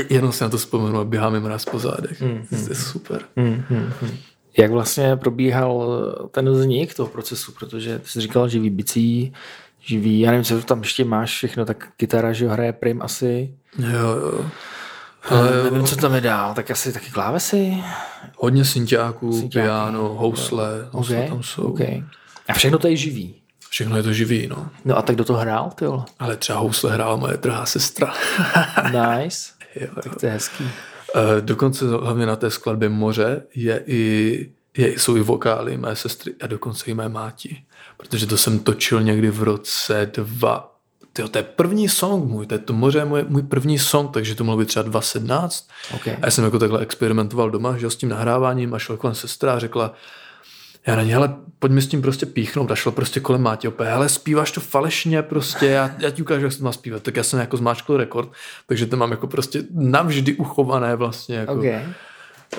jenom si na to vzpomenu a běhám jim raz po zádech. Mm, mm, to je super. Mm, mm, mm. Jak vlastně probíhal ten vznik toho procesu, protože ty jsi říkal živý bicí, živý, já nevím, co tam ještě máš všechno, tak kytara, že hraje prim asi. Jo, jo. Ale nevím, co tam je dál, tak asi taky klávesy? Hodně synťáků, piano, housle, housle okay, tam jsou. Okay. A všechno to je živý. Všechno je to živý, no. No a tak do toho hrál, ty Ale třeba housle hrála moje drahá sestra. nice. jo, tak to je hezký. Uh, dokonce hlavně na té skladbě Moře je i, je, jsou i vokály mé sestry a dokonce i mé máti. Protože to jsem točil někdy v roce dva, Tyjo, to je první song můj, to je to moře můj, můj první song, takže to mohlo být třeba 2017. Okay. A já jsem jako takhle experimentoval doma, že s tím nahráváním a šla kolem sestra a řekla, já na ně, hele, pojďme s tím prostě píchnout a šlo prostě kolem Máti opět, hele, zpíváš to falešně prostě, já, já ti ukážu, jak se to má zpívat. Tak já jsem jako zmáčkl rekord, takže to mám jako prostě navždy uchované vlastně jako okay.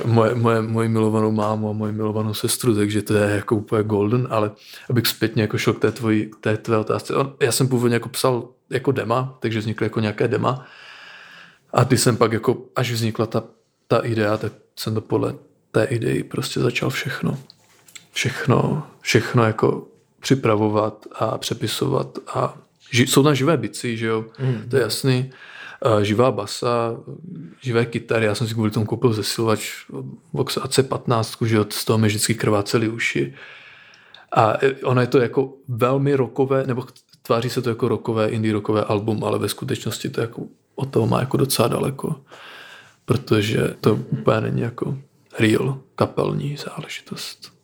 moje, moje, moje milovanou mámu a moji milovanou sestru, takže to je jako úplně golden, ale abych zpětně jako šel k té, tvojí, té tvé otázce. Já jsem původně jako psal jako dema, takže vznikly jako nějaké dema a ty jsem pak jako, až vznikla ta, ta idea, tak jsem to podle té idei prostě začal všechno všechno, všechno jako připravovat a přepisovat a ži, jsou tam živé bicí, že jo, mm. to je jasný. Živá basa, živé kytary, já jsem si kvůli tomu koupil zesilovač Vox AC15, že jo, z toho mi vždycky krvácely uši. A ono je to jako velmi rokové, nebo tváří se to jako rokové, indie rokové album, ale ve skutečnosti to jako od toho má jako docela daleko, protože to úplně není jako real kapelní záležitost.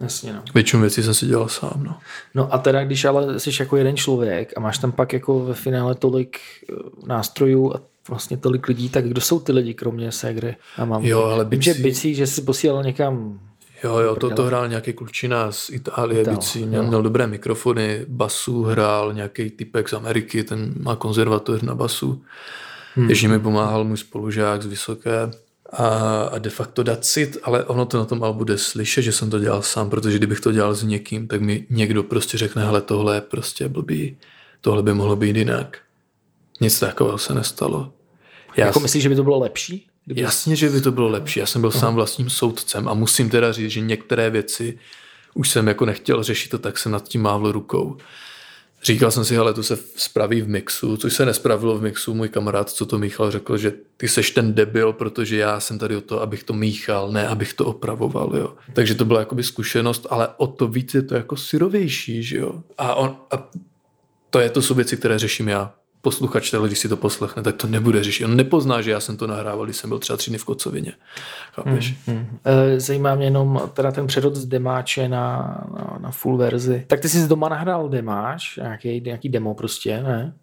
Jasně, no. Většinu věcí jsem si dělal sám, no. No a teda, když ale jsi jako jeden člověk a máš tam pak jako ve finále tolik eh, nástrojů a vlastně tolik lidí, tak kdo jsou ty lidi, kromě Segry a mám? Jo, ale Vím, že bicí, že jsi posílal někam Jo, jo, to, to hrál nějaký klučina z Itálie, Ital, bicí, měl, měl dobré mikrofony, basu hrál nějaký typek z Ameriky, ten má konzervatoř na basu. Hmm. Ještě mi pomáhal můj spolužák z Vysoké a, a de facto cit, ale ono to na tom albu jde slyšet, že jsem to dělal sám, protože kdybych to dělal s někým, tak mi někdo prostě řekne, hele, tohle je prostě blbý, tohle by mohlo být jinak. Nic takového se nestalo. Já jako myslíš, že by to bylo lepší? Kdyby... Jasně, že by to bylo lepší. Já jsem byl sám vlastním soudcem a musím teda říct, že některé věci už jsem jako nechtěl řešit to, tak jsem nad tím mávl rukou. Říkal jsem si, ale to se spraví v mixu, což se nespravilo v mixu. Můj kamarád, co to míchal, řekl, že ty seš ten debil, protože já jsem tady o to, abych to míchal, ne abych to opravoval. Jo. Takže to byla jakoby zkušenost, ale o to víc je to jako syrovější. Že jo? A, on, a to je to jsou věci, které řeším já posluchač, když si to poslechne, tak to nebude řešit. On nepozná, že já jsem to nahrával, když jsem byl třeba tři dny v Kocovině. Chápeš? Hmm, hmm. Zajímá mě jenom teda ten přerod z demáče na, na, na full verzi. Tak ty jsi z doma nahrál demáč, nějaký, nějaký demo prostě, ne?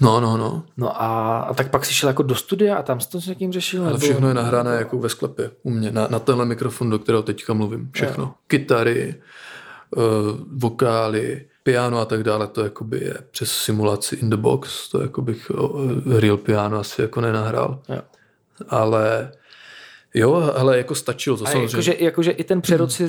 No, no, no. No a, a tak pak jsi šel jako do studia a tam jsi to s někým řešil? Ale všechno je nahrané jako ve sklepě u mě, na, na tenhle mikrofon, do kterého teďka mluvím. Všechno. Jo. Kytary, uh, vokály, piano a tak dále, to jakoby je přes simulaci in the box, to jako bych real piano asi jako nenahrál. Jo. Ale Jo, ale jako stačilo to a samozřejmě. Jakože, jakože i ten přerod si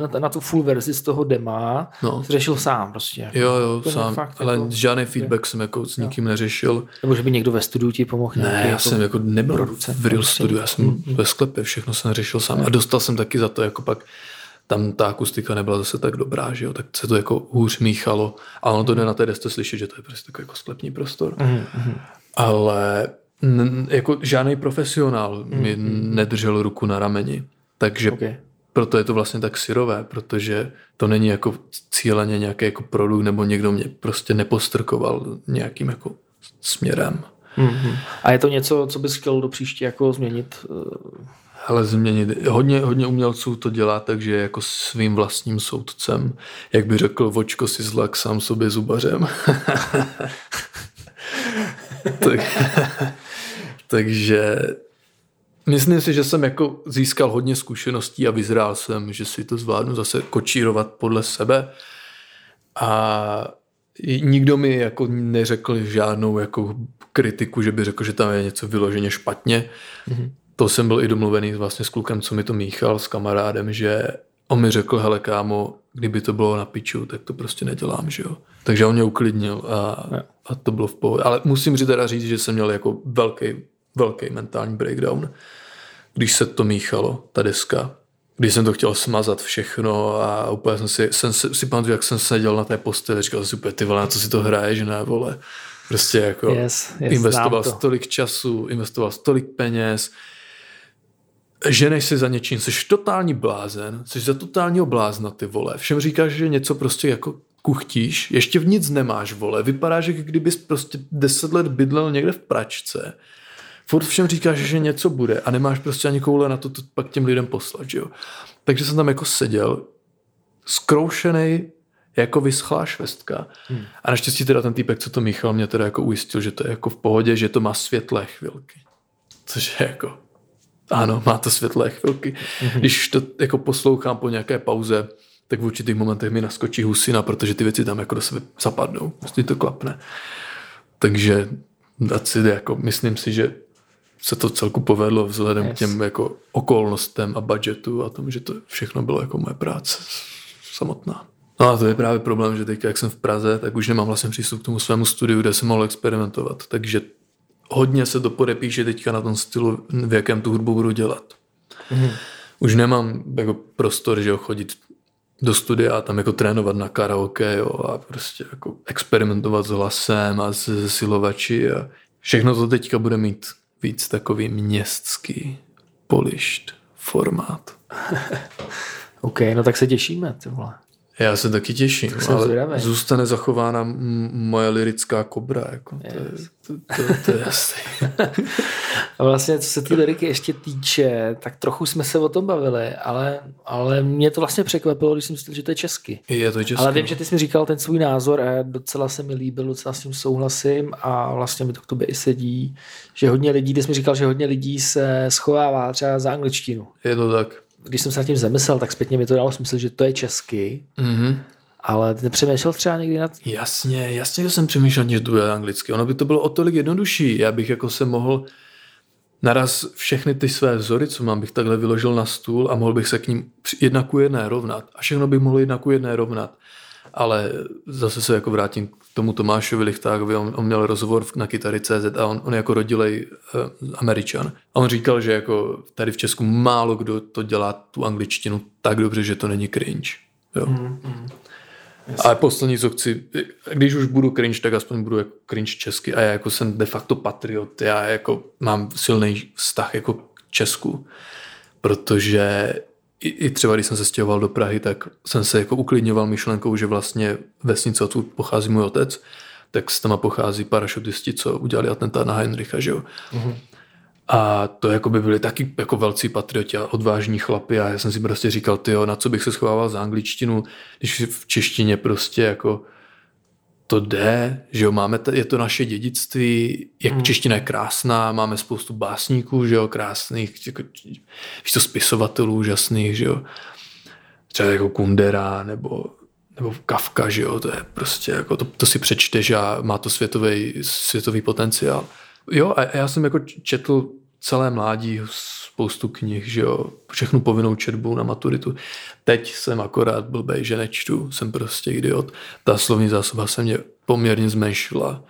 na, na tu full verzi z toho dema no. řešil sám prostě. Jo, jo, to sám, fakt, ale jako, žádný feedback jsem jako s nikým jo. neřešil. Nebo že by někdo ve studiu ti pomohl? Ne, já jako jsem jako nebyl producent, v real studiu, já jsem mm-hmm. ve sklepě, všechno jsem řešil sám. A dostal jsem taky za to jako pak tam ta akustika nebyla zase tak dobrá, že jo, tak se to jako hůř míchalo a ono to jde na té desce slyšet, že to je prostě takový jako sklepní prostor. Mm-hmm. Ale n- jako žádný profesionál mm-hmm. mi nedržel ruku na rameni, takže okay. proto je to vlastně tak syrové, protože to není jako cíleně nějaký jako produkt nebo někdo mě prostě nepostrkoval nějakým jako směrem. Mm-hmm. A je to něco, co bys chtěl do příště jako změnit? Ale změnit. Hodně, hodně umělců to dělá takže jako svým vlastním soudcem. Jak by řekl, vočko si zlak sám sobě zubařem. tak, takže myslím si, že jsem jako získal hodně zkušeností a vyzrál jsem, že si to zvládnu zase kočírovat podle sebe. A nikdo mi jako neřekl žádnou jako kritiku, že by řekl, že tam je něco vyloženě špatně. Mm-hmm to jsem byl i domluvený vlastně s klukem, co mi to míchal, s kamarádem, že on mi řekl, hele kámo, kdyby to bylo na piču, tak to prostě nedělám, že jo. Takže on mě uklidnil a, a to bylo v pohodě. Ale musím říct teda říct, že jsem měl jako velký, velký mentální breakdown, když se to míchalo, ta deska. Když jsem to chtěl smazat všechno a úplně jsem si, jsem si, si pamatuju, jak jsem seděl na té posteli, říkal si úplně, ty vole, na co si to hraješ, ne, vole. Prostě jako yes, yes, investoval tolik času, investoval tolik peněz, ženeš si za něčím, jsi totální blázen, jsi za totálního blázna, ty vole. Všem říkáš, že něco prostě jako kuchtíš, ještě v nic nemáš, vole. Vypadá, že kdybys prostě deset let bydlel někde v pračce, furt všem říkáš, že něco bude a nemáš prostě ani koule na to, to pak těm lidem poslat, jo. Takže jsem tam jako seděl, zkroušený jako vyschlá švestka. Hmm. A naštěstí teda ten týpek, co to Michal, mě teda jako ujistil, že to je jako v pohodě, že to má světlé chvilky. Což je jako ano, má to světlé chvilky. Mm-hmm. Když to jako poslouchám po nějaké pauze, tak v určitých momentech mi naskočí husina, protože ty věci tam jako do sebe zapadnou. Prostě to klapne. Takže si jako, myslím si, že se to celku povedlo vzhledem yes. k těm jako okolnostem a budgetu a tomu, že to všechno bylo jako moje práce samotná. No a to je právě problém, že teď, jak jsem v Praze, tak už nemám vlastně přístup k tomu svému studiu, kde jsem mohl experimentovat. Takže hodně se to podepíše teďka na tom stylu, v jakém tu hudbu budu dělat. Mm. Už nemám jako prostor, že jo, chodit do studia a tam jako trénovat na karaoke jo, a prostě jako experimentovat s hlasem a s silovači a všechno to teďka bude mít víc takový městský polišt formát. OK, no tak se těšíme, ty vole. Já se taky těším, Tak ale zvědavý. zůstane zachována moje lirická kobra. Jako. To, je, to, to, to je jasný. A vlastně, co se ty liriky ještě týče, tak trochu jsme se o tom bavili, ale, ale mě to vlastně překvapilo, když jsem myslel, že to je česky. Je to český. Ale vím, že ty jsi mi říkal ten svůj názor a docela se mi líbil, docela s tím souhlasím a vlastně mi to k tobě i sedí, že hodně lidí, ty jsi mi říkal, že hodně lidí se schovává třeba za angličtinu. Je to tak. Když jsem se nad tím zamyslel, tak zpětně mi to dalo smysl, že to je česky, Mhm. ale ty nepřemýšlel třeba někdy nad... Jasně, jasně, že jsem přemýšlel, že to bude anglicky. Ono by to bylo o tolik jednodušší. Já bych jako se mohl naraz všechny ty své vzory, co mám, bych takhle vyložil na stůl a mohl bych se k ním jedna ku jedné rovnat. A všechno bych mohl jedna ku jedné rovnat. Ale zase se jako vrátím k tomu Tomášovi Lichtákovi, on, on měl rozhovor na kytary.cz a on, on jako rodilej uh, američan. A on říkal, že jako tady v Česku málo kdo to dělá tu angličtinu tak dobře, že to není cringe. Jo. Mm, Ale poslední, co chci, když už budu cringe, tak aspoň budu jako cringe česky a já jako jsem de facto patriot, já jako mám silný vztah jako k Česku, protože i, i třeba když jsem se stěhoval do Prahy, tak jsem se jako uklidňoval myšlenkou, že vlastně vesnice, odkud pochází můj otec, tak s tama pochází parašutisti, co udělali atentát na Heinricha, že jo. A to jako by byli taky jako velcí patrioti a odvážní chlapi a já jsem si prostě říkal, ty na co bych se schovával za angličtinu, když v češtině prostě jako to jde, že jo, máme, t- je to naše dědictví, jak mm. čeština je krásná, máme spoustu básníků, že jo, krásných, jako, víš to, spisovatelů úžasných, že jo, třeba jako Kundera nebo, nebo Kafka, že jo, to je prostě jako, to, to si přečteš a má to světový, světový potenciál. Jo, a já jsem jako četl celé mládí spoustu knih, že jo, všechnu povinnou četbu na maturitu. Teď jsem akorát blbej, že nečtu, jsem prostě idiot. Ta slovní zásoba se mě poměrně zmenšila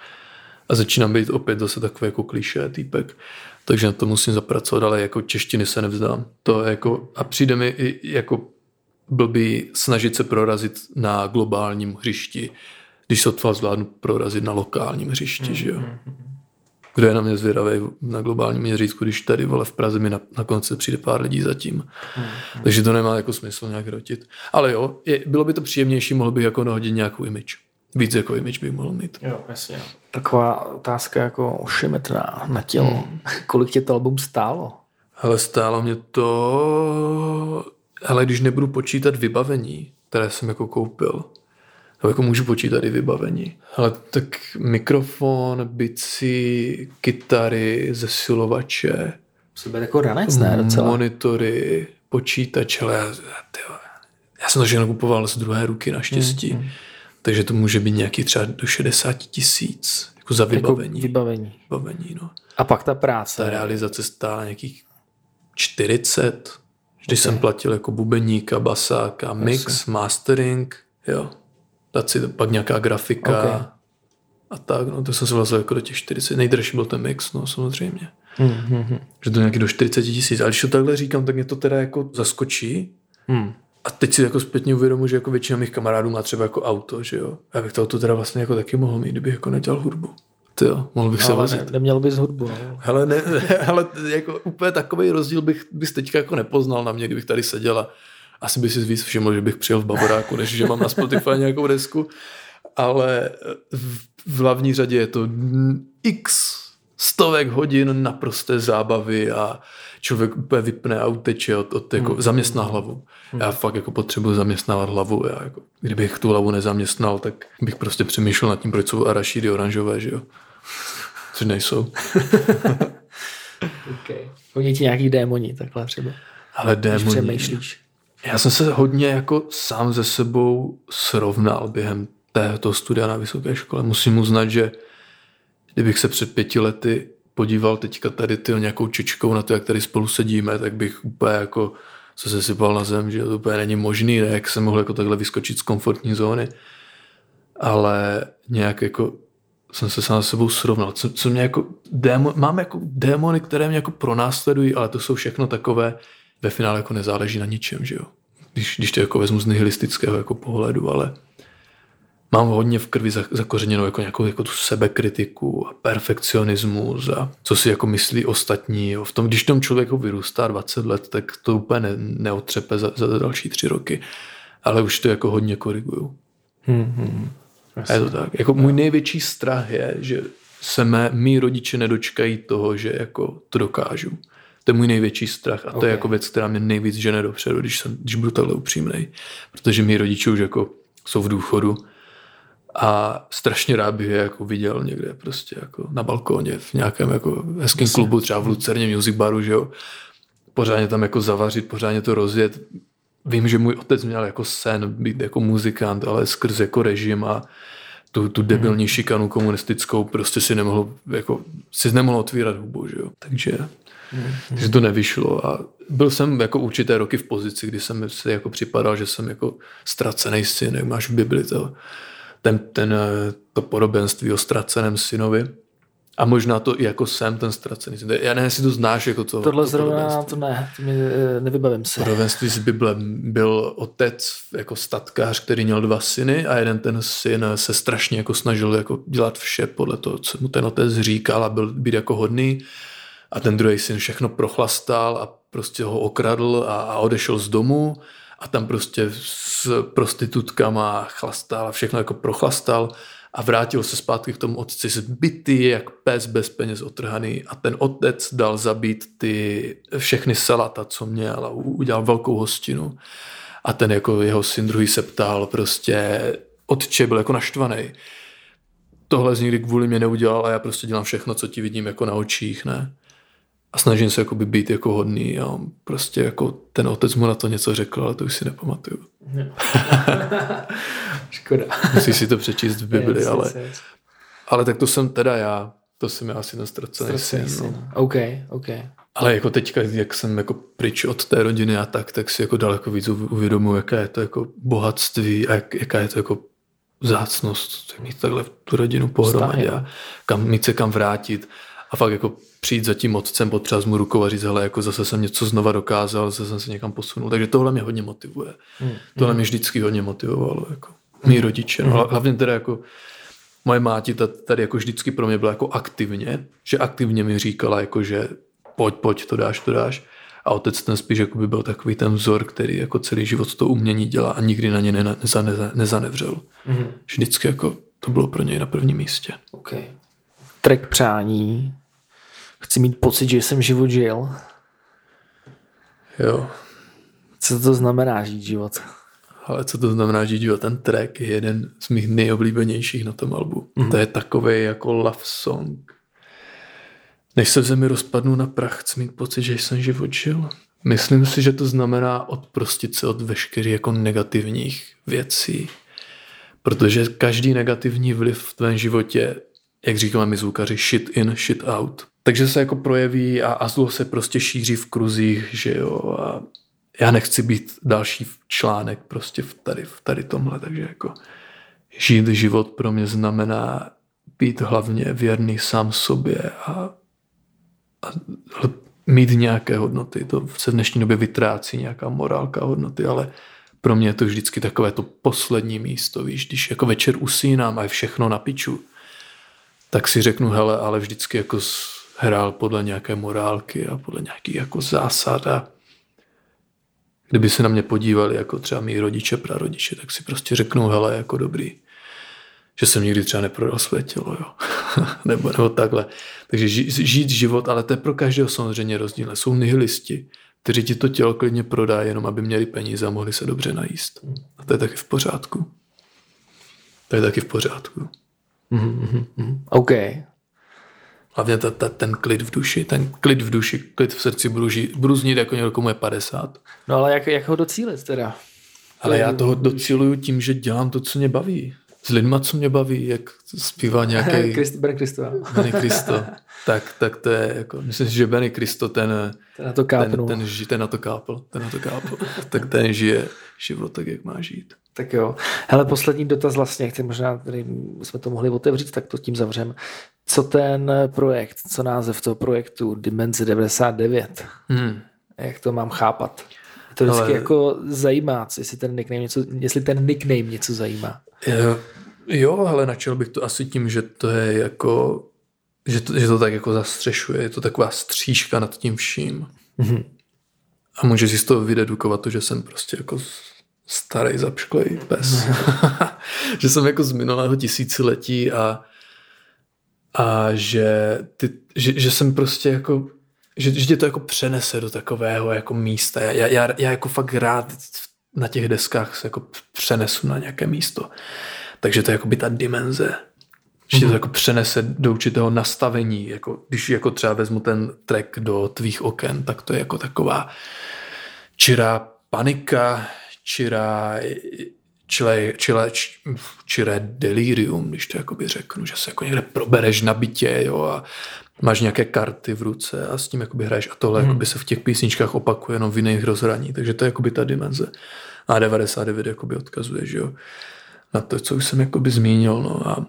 a začínám být opět zase takový jako kliše týpek. Takže na to musím zapracovat, ale jako češtiny se nevzdám. To je jako, a přijde mi i jako blbý snažit se prorazit na globálním hřišti, když sotva zvládnu prorazit na lokálním hřišti, že jo. Kdo je na mě zvědavý na globálním měřítku, když tady vole v Praze mi na, na konci přijde pár lidí zatím. Takže to nemá jako smysl nějak rotit. Ale jo, je, bylo by to příjemnější, mohl bych jako nahodit nějakou image. Víc jako image bych mohl mít. Jo, jasně. Taková otázka jako ošemetná na tělo. Hmm. Kolik tě to album stálo? Ale stálo mě to... Ale když nebudu počítat vybavení, které jsem jako koupil, jako můžu počítat i vybavení. Ale tak mikrofon, bici, kytary, zesilovače, To bude jako ranec, ne? Docela. monitory, počítač, ale já, tyjo, já jsem to všechno kupoval z druhé ruky naštěstí. Mm, mm. Takže to může být nějaký třeba do 60 tisíc jako za Jako vybavení. vybavení. vybavení no. A pak ta práce. Ta realizace stála nějakých 40, když okay. jsem platil jako bubeníka, basáka, mix, mastering, jo. Dát si pak nějaká grafika Okay. a tak, no to jsem se vlastně jako do těch 40, nejdražší byl ten mix, no samozřejmě. Hmm, hmm, hmm. Že to nějaký do 40 tisíc. Ale když to takhle říkám, tak mě to teda jako zaskočí. Hmm. A teď si jako zpětně uvědomuji, že jako většina mých kamarádů má třeba jako auto, že jo. Já bych to auto teda vlastně jako taky mohl mít, kdybych jako nedělal hudbu. Ty jo, mohl bych se vozit. ne, neměl bys hudbu. No. Hele, ne, ale jako úplně takový rozdíl bych, bys teďka jako nepoznal na mě, kdybych tady seděl a asi by si víc všiml, že bych přijel v Bavoráku, než že mám na Spotify nějakou desku. Ale v, v hlavní řadě je to x stovek hodin naprosté zábavy a člověk úplně vypne a uteče od, od jako, Hmm. zaměstná hlavu. Já fakt jako potřebuji zaměstnávat hlavu. Já jako, kdybych tu hlavu nezaměstnal, tak bych prostě přemýšlel nad tím, proč jsou arašídy oranžové, že jo. Což nejsou. Okay. Chodí ti nějaký démoni, takhle třeba. Ale Když démoni. přemýšlíš. Já jsem se hodně jako sám ze sebou srovnal během této studia na vysoké škole. Musím uznat, že kdybych se před pěti lety podíval teďka tady ty nějakou čičkou na to, jak tady spolu sedíme, tak bych úplně jako se sesypal na zem, že to úplně není možný, ne? jak jsem mohl jako takhle vyskočit z komfortní zóny. Ale nějak jako jsem se sám se sebou srovnal. Co, co mě jako démo, mám jako démony, které mě jako pronásledují, ale to jsou všechno takové, ve finále jako nezáleží na ničem, že jo. Když, když to jako vezmu z nihilistického jako pohledu, ale mám hodně v krvi za- zakořeněnou jako nějakou jako tu sebekritiku a perfekcionismus a co si jako myslí ostatní. Jo. V tom, když tom člověku vyrůstá 20 let, tak to úplně ne, neotřepe za, za další tři roky. ale už to jako hodně koriguju. Mm-hmm. A je to tak. Jako můj největší strach je, že se mé, mý rodiče nedočkají toho, že jako to dokážu. To je můj největší strach a okay. to je jako věc, která mě nejvíc žene dopředu, když, jsem, když budu takhle upřímnej. Protože mý rodiče už jako jsou v důchodu a strašně rád bych je jako viděl někde prostě jako na balkóně v nějakém jako hezkém klubu, třeba v Lucerně Music Baru, že jo. Pořádně tam jako zavařit, pořádně to rozjet. Vím, že můj otec měl jako sen být jako muzikant, ale skrz jako režim a tu, tu debilní šikanu komunistickou prostě si nemohl, jako, si nemohl otvírat hubu, že jo. Takže. Takže to nevyšlo a byl jsem jako určité roky v pozici, kdy jsem si jako připadal, že jsem jako ztracený syn, jak máš v Bibli to, ten, ten, to podobenství o ztraceném synovi. A možná to i jako jsem ten ztracený syn. Já nevím, jestli to znáš jako to. Tohle to zrovna to ne, to mi, eh, nevybavím se. Podobenství z Bible byl otec jako statkář, který měl dva syny a jeden ten syn se strašně jako snažil jako dělat vše podle toho, co mu ten otec říkal a byl být jako hodný. A ten druhý syn všechno prochlastal a prostě ho okradl a, a odešel z domu a tam prostě s prostitutkama chlastal a všechno jako prochlastal a vrátil se zpátky k tomu otci zbytý, jak pes bez peněz otrhaný a ten otec dal zabít ty všechny salata, co měl a udělal velkou hostinu a ten jako jeho syn druhý se ptal prostě otče byl jako naštvaný. Tohle z nikdy kvůli mě neudělal a já prostě dělám všechno, co ti vidím jako na očích, ne? A snažím se jakoby být jako hodný a prostě jako ten otec mu na to něco řekl, ale to už si nepamatuju. Škoda. Musíš si to přečíst v Bibli, ale, ale tak to jsem teda já, to jsem já asi ten ztracený syn. No. OK, OK. Ale jako teďka, jak jsem jako pryč od té rodiny a tak, tak si jako daleko víc uvědomuji, jaká je to jako bohatství a jak, jaká je to jako vzácnost mít takhle tu rodinu pohromadě a kam, mít se kam vrátit a fakt jako přijít za tím otcem, potřeba mu rukou a říct, hele, jako zase jsem něco znova dokázal, zase jsem se někam posunul. Takže tohle mě hodně motivuje. Hmm. Tohle mě vždycky hodně motivovalo. Jako. Mí hmm. rodiče. No, hmm. hlavně teda jako moje máti tady jako vždycky pro mě byla jako aktivně, že aktivně mi říkala, jako že pojď, pojď, to dáš, to dáš. A otec ten spíš jako by byl takový ten vzor, který jako celý život to umění dělá a nikdy na ně neza, neza, nezanevřel. Mm-hmm. Vždycky jako to bylo pro něj na prvním místě. Okay. Trek přání Chci mít pocit, že jsem život žil. Jo. Co to znamená žít život? Ale co to znamená žít život? Ten track je jeden z mých nejoblíbenějších na tom albu. Mm-hmm. To je takový jako love song. Než se v zemi rozpadnu na prach, chci mít pocit, že jsem život žil. Myslím si, že to znamená odprostit se od veškerých jako negativních věcí. Protože každý negativní vliv v tvém životě, jak říkáme my zvukaři, shit in, shit out. Takže se jako projeví a, a zlo se prostě šíří v kruzích, že jo, a já nechci být další článek prostě v tady, v tady tomhle, takže jako žít život pro mě znamená být hlavně věrný sám sobě a, a mít nějaké hodnoty. To se v dnešní době vytrácí nějaká morálka hodnoty, ale pro mě je to vždycky takové to poslední místo, víš, když jako večer usínám a je všechno na piču, tak si řeknu, hele, ale vždycky jako hrál podle nějaké morálky a podle nějakých jako zásad a kdyby se na mě podívali jako třeba mý rodiče, prarodiče, tak si prostě řeknou, hele, jako dobrý, že jsem nikdy třeba neprodal své tělo, jo. nebo, nebo takhle. Takže žít život, ale to je pro každého samozřejmě rozdílné. Jsou nihilisti, kteří ti to tělo klidně prodají, jenom aby měli peníze a mohli se dobře najíst. A to je taky v pořádku. To je taky v pořádku. Mm-hmm. OK, Hlavně ta, ta, ten klid v duši, ten klid v duši, klid v srdci budu, žít, budu znít jako někdo, komu je 50. No ale jak, jak ho docílit teda? Ale já toho docíluju tím, že dělám to, co mě baví. S lidma, co mě baví, jak zpívá nějaký... Christ, Benny Kristo. Benny Kristo. tak, tak to je jako, myslím si, že Benny Kristo ten, ten na to kápnul. Ten, ten, ten, na to kápl, ten na to kápl. tak ten žije život tak, jak má žít. Tak jo. Hele, poslední dotaz vlastně, chci možná, tady jsme to mohli otevřít, tak to tím zavřem. Co ten projekt, co název toho projektu Dimenze 99? Hmm. Jak to mám chápat? To vždycky Ale... jako zajímá, jestli ten nickname něco, jestli ten nickname něco zajímá. Jo, jo, ale načal bych to asi tím, že to je jako, že to, že to tak jako zastřešuje, je to taková střížka nad tím vším. Mm-hmm. A může si z toho vydedukovat to, že jsem prostě jako starý zapšklej pes. že jsem jako z minulého tisíciletí a, a že, ty, že, že jsem prostě jako že, že tě to jako přenese do takového jako místa. Já, já, já jako fakt rád na těch deskách se jako přenesu na nějaké místo. Takže to je jako by ta dimenze, že to mhm. jako přenese do určitého nastavení. Jako, když jako třeba vezmu ten track do tvých oken, tak to je jako taková čirá panika, čirá, čile, čile, čiré delirium, když to jakoby řeknu, že se jako někde probereš na bytě jo, a máš nějaké karty v ruce a s tím jakoby hraješ a tohle hmm. jakoby se v těch písničkách opakuje jenom v jiných rozhraní, takže to je jakoby ta dimenze. A 99 jakoby odkazuje, že jo, na to, co už jsem jakoby zmínil, no a,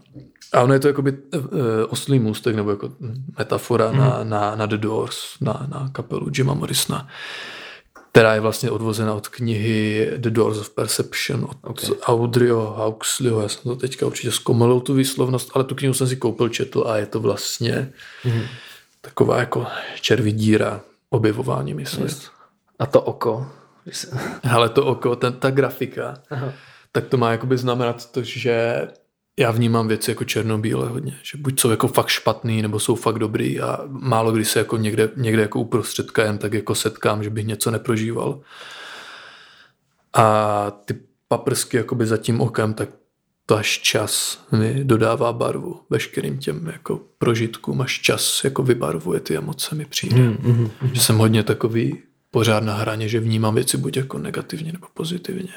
a ono je to jakoby uh, oslý můstek, nebo jako metafora hmm. na, na, na The Doors, na, na kapelu Jima Morrisona která je vlastně odvozena od knihy The Doors of Perception od okay. Audreyho Huxleyho. Já jsem to teďka určitě zkomolil tu výslovnost, ale tu knihu jsem si koupil, četl a je to vlastně mm-hmm. taková jako červí díra objevování mysli. Yes. A to oko? Ale to oko, ten, ta grafika, Aha. tak to má jakoby znamenat to, že já vnímám věci jako černobíle hodně, že buď jsou jako fakt špatný, nebo jsou fakt dobrý a málo kdy se jako někde, někde jako uprostředka jen tak jako setkám, že bych něco neprožíval. A ty paprsky jakoby za tím okem, tak to až čas mi dodává barvu veškerým těm jako prožitkům, až čas jako vybarvuje ty emoce mi přijde. Mm, mm, mm. Že jsem hodně takový pořád na hraně, že vnímám věci buď jako negativně nebo pozitivně.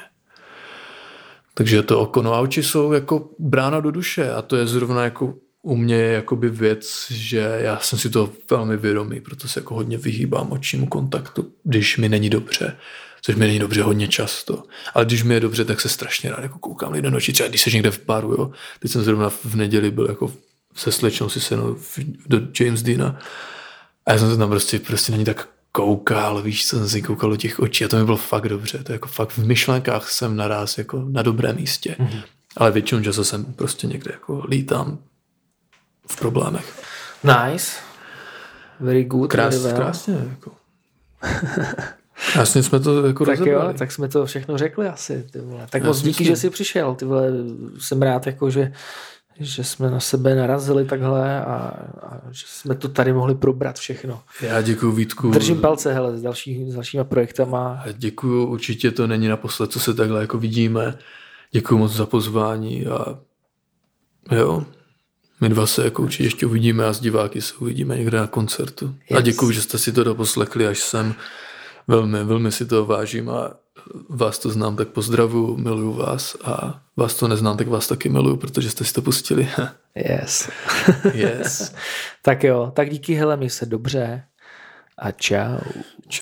Takže to oko, no a oči jsou jako brána do duše a to je zrovna jako u mě jakoby věc, že já jsem si to velmi vědomý, proto se jako hodně vyhýbám očnímu kontaktu, když mi není dobře, což mi není dobře hodně často. Ale když mi je dobře, tak se strašně rád jako koukám lidem do očí, třeba když jsi někde v baru, jo. Teď jsem zrovna v neděli byl jako se slečnou si se do James Deana a já jsem se tam prostě, prostě není tak koukal, víš, co jsem si koukal do těch očí a to mi bylo fakt dobře. To je jako fakt v myšlenkách jsem naraz jako na dobrém místě. Mm-hmm. Ale většinou času jsem prostě někde jako lítám v problémech. Nice. Very good. Krás, very well. Krásně. Jako. Krásně jsme to jako Tak rozebrali. jo, tak jsme to všechno řekli asi. Ty vole. Tak moc díky, že jsi přišel. Ty vole, jsem rád, jako, že že jsme na sebe narazili takhle a, a že jsme to tady mohli probrat všechno. Já děkuji Vítku. Držím palce hele, s, další, s dalšíma projektama. Děkuji, určitě to není naposled, co se takhle jako vidíme. Děkuji moc za pozvání a jo, my dva se jako určitě ještě uvidíme a s diváky se uvidíme někde na koncertu. Yes. A děkuji, že jste si to doposlechli až sem. Velmi, velmi si to vážím a vás to znám, tak pozdravu, miluju vás a vás to neznám, tak vás taky miluju, protože jste si to pustili. yes. yes. tak jo, tak díky, hele, mi se dobře a čau. Čau.